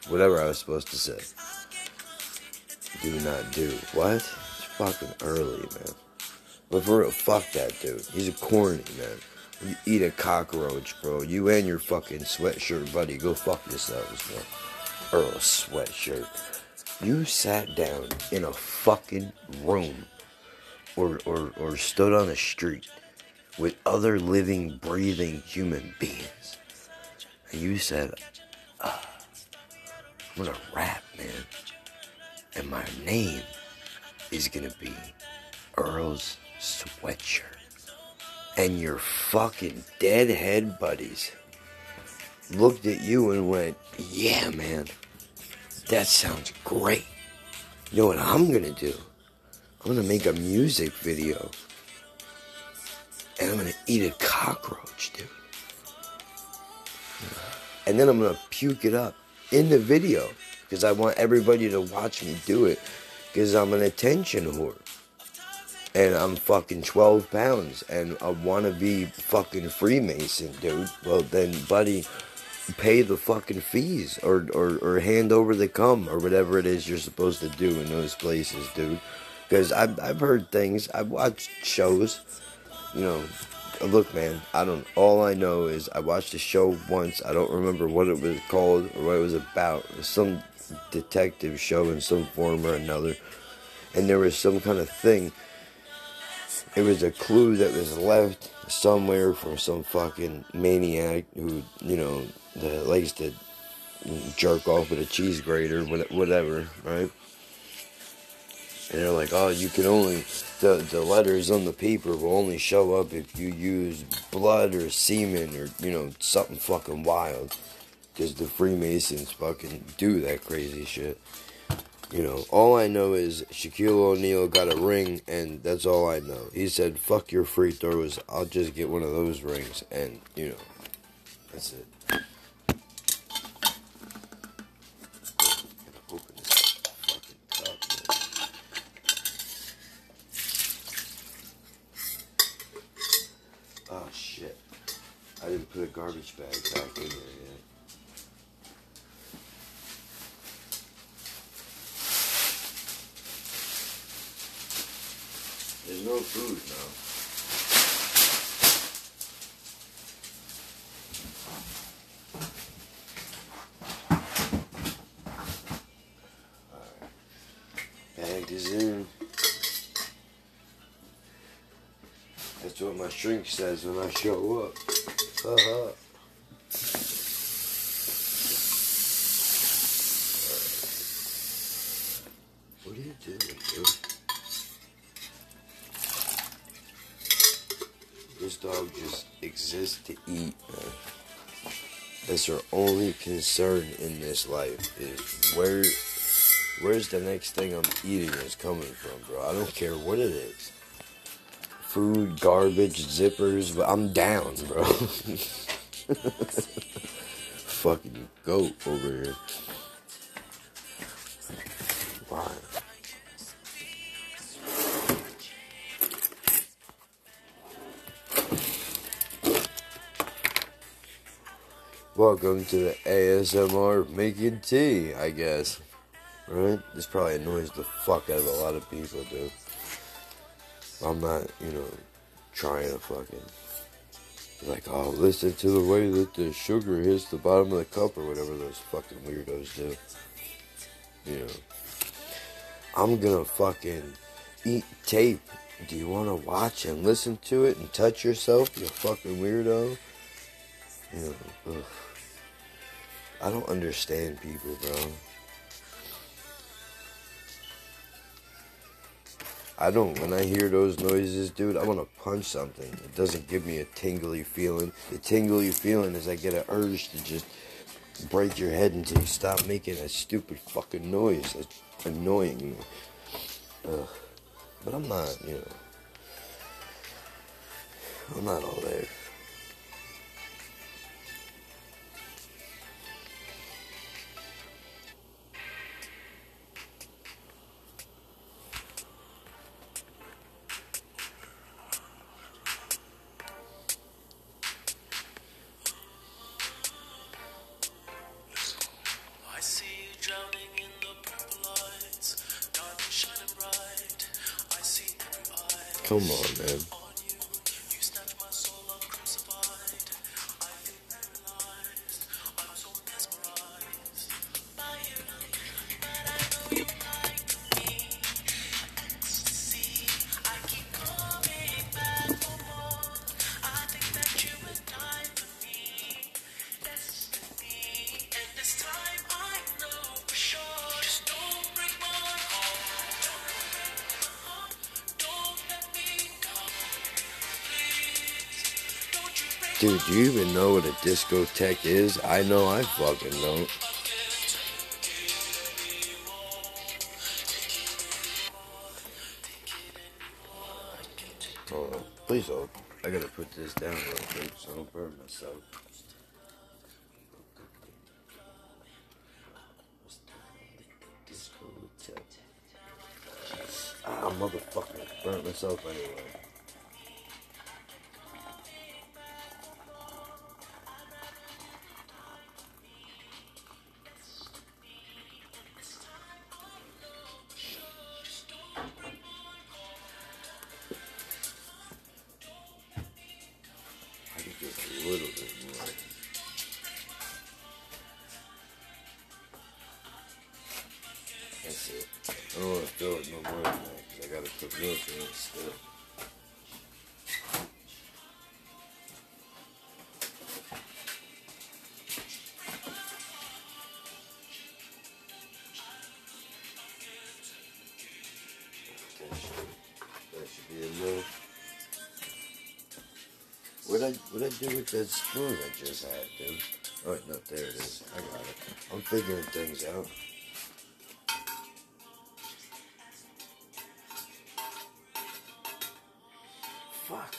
Whatever I was supposed to say. Do not do. What? It's fucking early, man. But for real, fuck that dude. He's a corny, man. You eat a cockroach, bro. You and your fucking sweatshirt buddy, go fuck yourselves, bro. Earl sweatshirt. You sat down in a fucking room or, or, or stood on a street with other living, breathing human beings. And you said, "Ah, I'm gonna rap, man. And my name is gonna be Earl's Sweatshirt. And your fucking deadhead buddies looked at you and went, Yeah, man, that sounds great. You know what I'm gonna do? I'm gonna make a music video. And I'm gonna eat a cockroach, dude. And then I'm gonna puke it up in the video. because I want everybody to watch me do it because I'm an attention whore. And I'm fucking 12 pounds and I want to be fucking Freemason, dude. Well, then, buddy, pay the fucking fees or, or, or hand over the cum or whatever it is you're supposed to do in those places, dude. Because I've, I've heard things, I've watched shows, you know. Look, man, I don't. All I know is I watched a show once. I don't remember what it was called or what it was about. It was some detective show in some form or another, and there was some kind of thing. It was a clue that was left somewhere from some fucking maniac who, you know, likes to jerk off with a cheese grater, whatever, right? And they're like, oh, you can only, the, the letters on the paper will only show up if you use blood or semen or, you know, something fucking wild. Because the Freemasons fucking do that crazy shit. You know, all I know is Shaquille O'Neal got a ring, and that's all I know. He said, fuck your free throws, I'll just get one of those rings, and, you know, that's it. Oh shit. I didn't put a garbage bag in there yet. There's no food now. In. That's what my shrink says when I show up. Uh-huh. What concern in this life is where where's the next thing I'm eating is coming from, bro. I don't care what it is. Food, garbage, zippers, but I'm down, bro. Fucking goat over here. Welcome to the ASMR making tea, I guess. Right? This probably annoys the fuck out of a lot of people, dude. I'm not, you know, trying to fucking like, oh, listen to the way that the sugar hits the bottom of the cup or whatever those fucking weirdos do. You know, I'm gonna fucking eat tape. Do you want to watch and listen to it and touch yourself, you fucking weirdo? You know, ugh. I don't understand people, bro. I don't. When I hear those noises, dude, I want to punch something. It doesn't give me a tingly feeling. The tingly feeling is I get an urge to just break your head until you stop making that stupid fucking noise. It's annoying me. Ugh. But I'm not, you know. I'm not all there. Come on, man. Dude, do you even know what a discotheque is? I know I fucking don't. Hold on. Please hold. I gotta put this down real quick so I don't burn myself. Ah, motherfucker. Burnt myself anyway. What I what I do with that spoon I just had, dude? Oh no, there it is. I got it. I'm figuring things out. Fuck.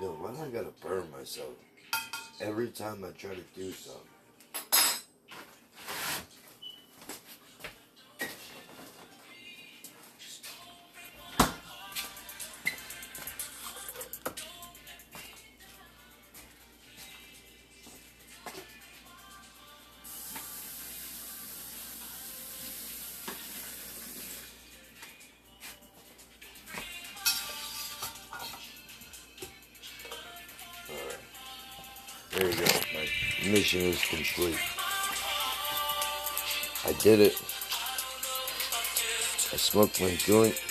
Yo, why do I gotta burn myself every time I try to do something? There go. My mission is complete. I did it. I smoked my joint.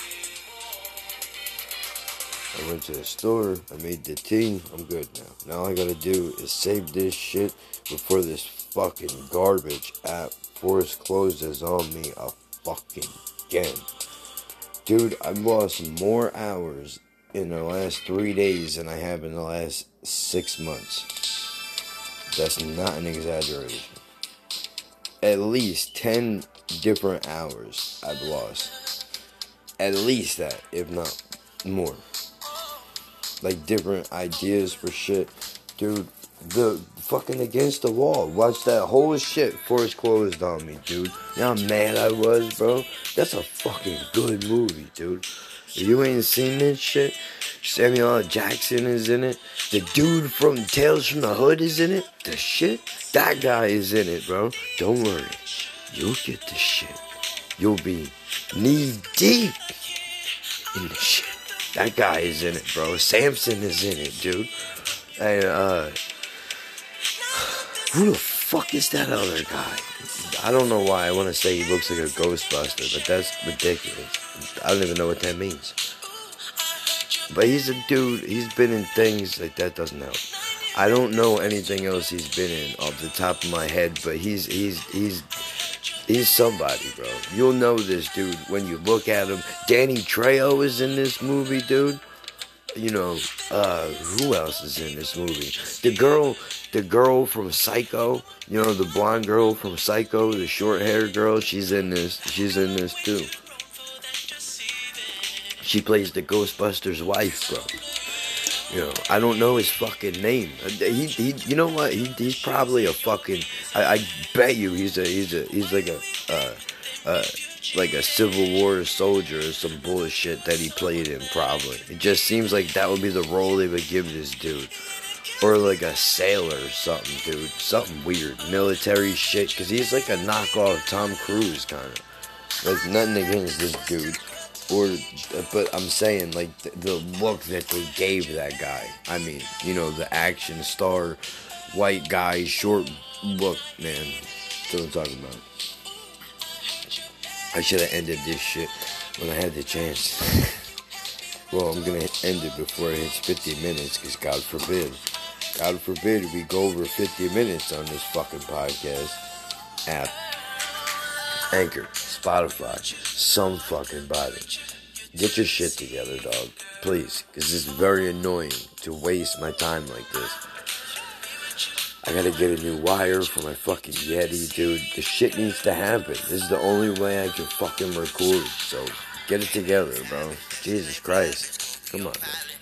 I went to the store. I made the tea. I'm good now. Now all I gotta do is save this shit before this fucking garbage app Force closes on me a fucking again. Dude, I've lost more hours in the last three days than I have in the last six months. That's not an exaggeration. At least 10 different hours I've lost. At least that, if not more. Like different ideas for shit. Dude, the fucking against the wall. Watch that whole shit it's closed on me, dude. You know how mad I was, bro? That's a fucking good movie, dude. You ain't seen this shit, Samuel L. Jackson is in it. The dude from Tales from the Hood is in it. The shit, that guy is in it, bro. Don't worry, you'll get the shit. You'll be knee deep in the shit. That guy is in it, bro. Samson is in it, dude. And uh, who the fuck is that other guy? I don't know why I want to say he looks like a Ghostbuster, but that's ridiculous. I don't even know what that means. But he's a dude. He's been in things like that. Doesn't help. I don't know anything else he's been in off the top of my head, but he's he's he's he's somebody, bro. You'll know this dude when you look at him. Danny Trejo is in this movie, dude. You know, uh, who else is in this movie? The girl, the girl from Psycho. You know, the blonde girl from Psycho, the short-haired girl. She's in this. She's in this too. She plays the Ghostbusters wife, bro. You know, I don't know his fucking name. Uh, He, he, you know what? He, he's probably a fucking. I, I bet you he's a, he's a, he's like a, uh, uh, like a Civil War soldier or some bullshit that he played in. Probably. It just seems like that would be the role they would give this dude, or like a sailor or something, dude. Something weird, military shit. Cause he's like a knockoff Tom Cruise kind of. Like nothing against this dude or but I'm saying like the, the look that they gave that guy. I mean, you know, the action star, white guy, short look, man. That's what I'm talking about. I should have ended this shit when I had the chance. well, I'm gonna end it before it hits 50 minutes, because God forbid, God forbid we go over 50 minutes on this fucking podcast app. Anchor, Spotify, some fucking body. Get your shit together, dog. Please, because it's very annoying to waste my time like this. I gotta get a new wire for my fucking Yeti, dude. The shit needs to happen. This is the only way I can fucking record. So, get it together, bro. Jesus Christ. Come on, man.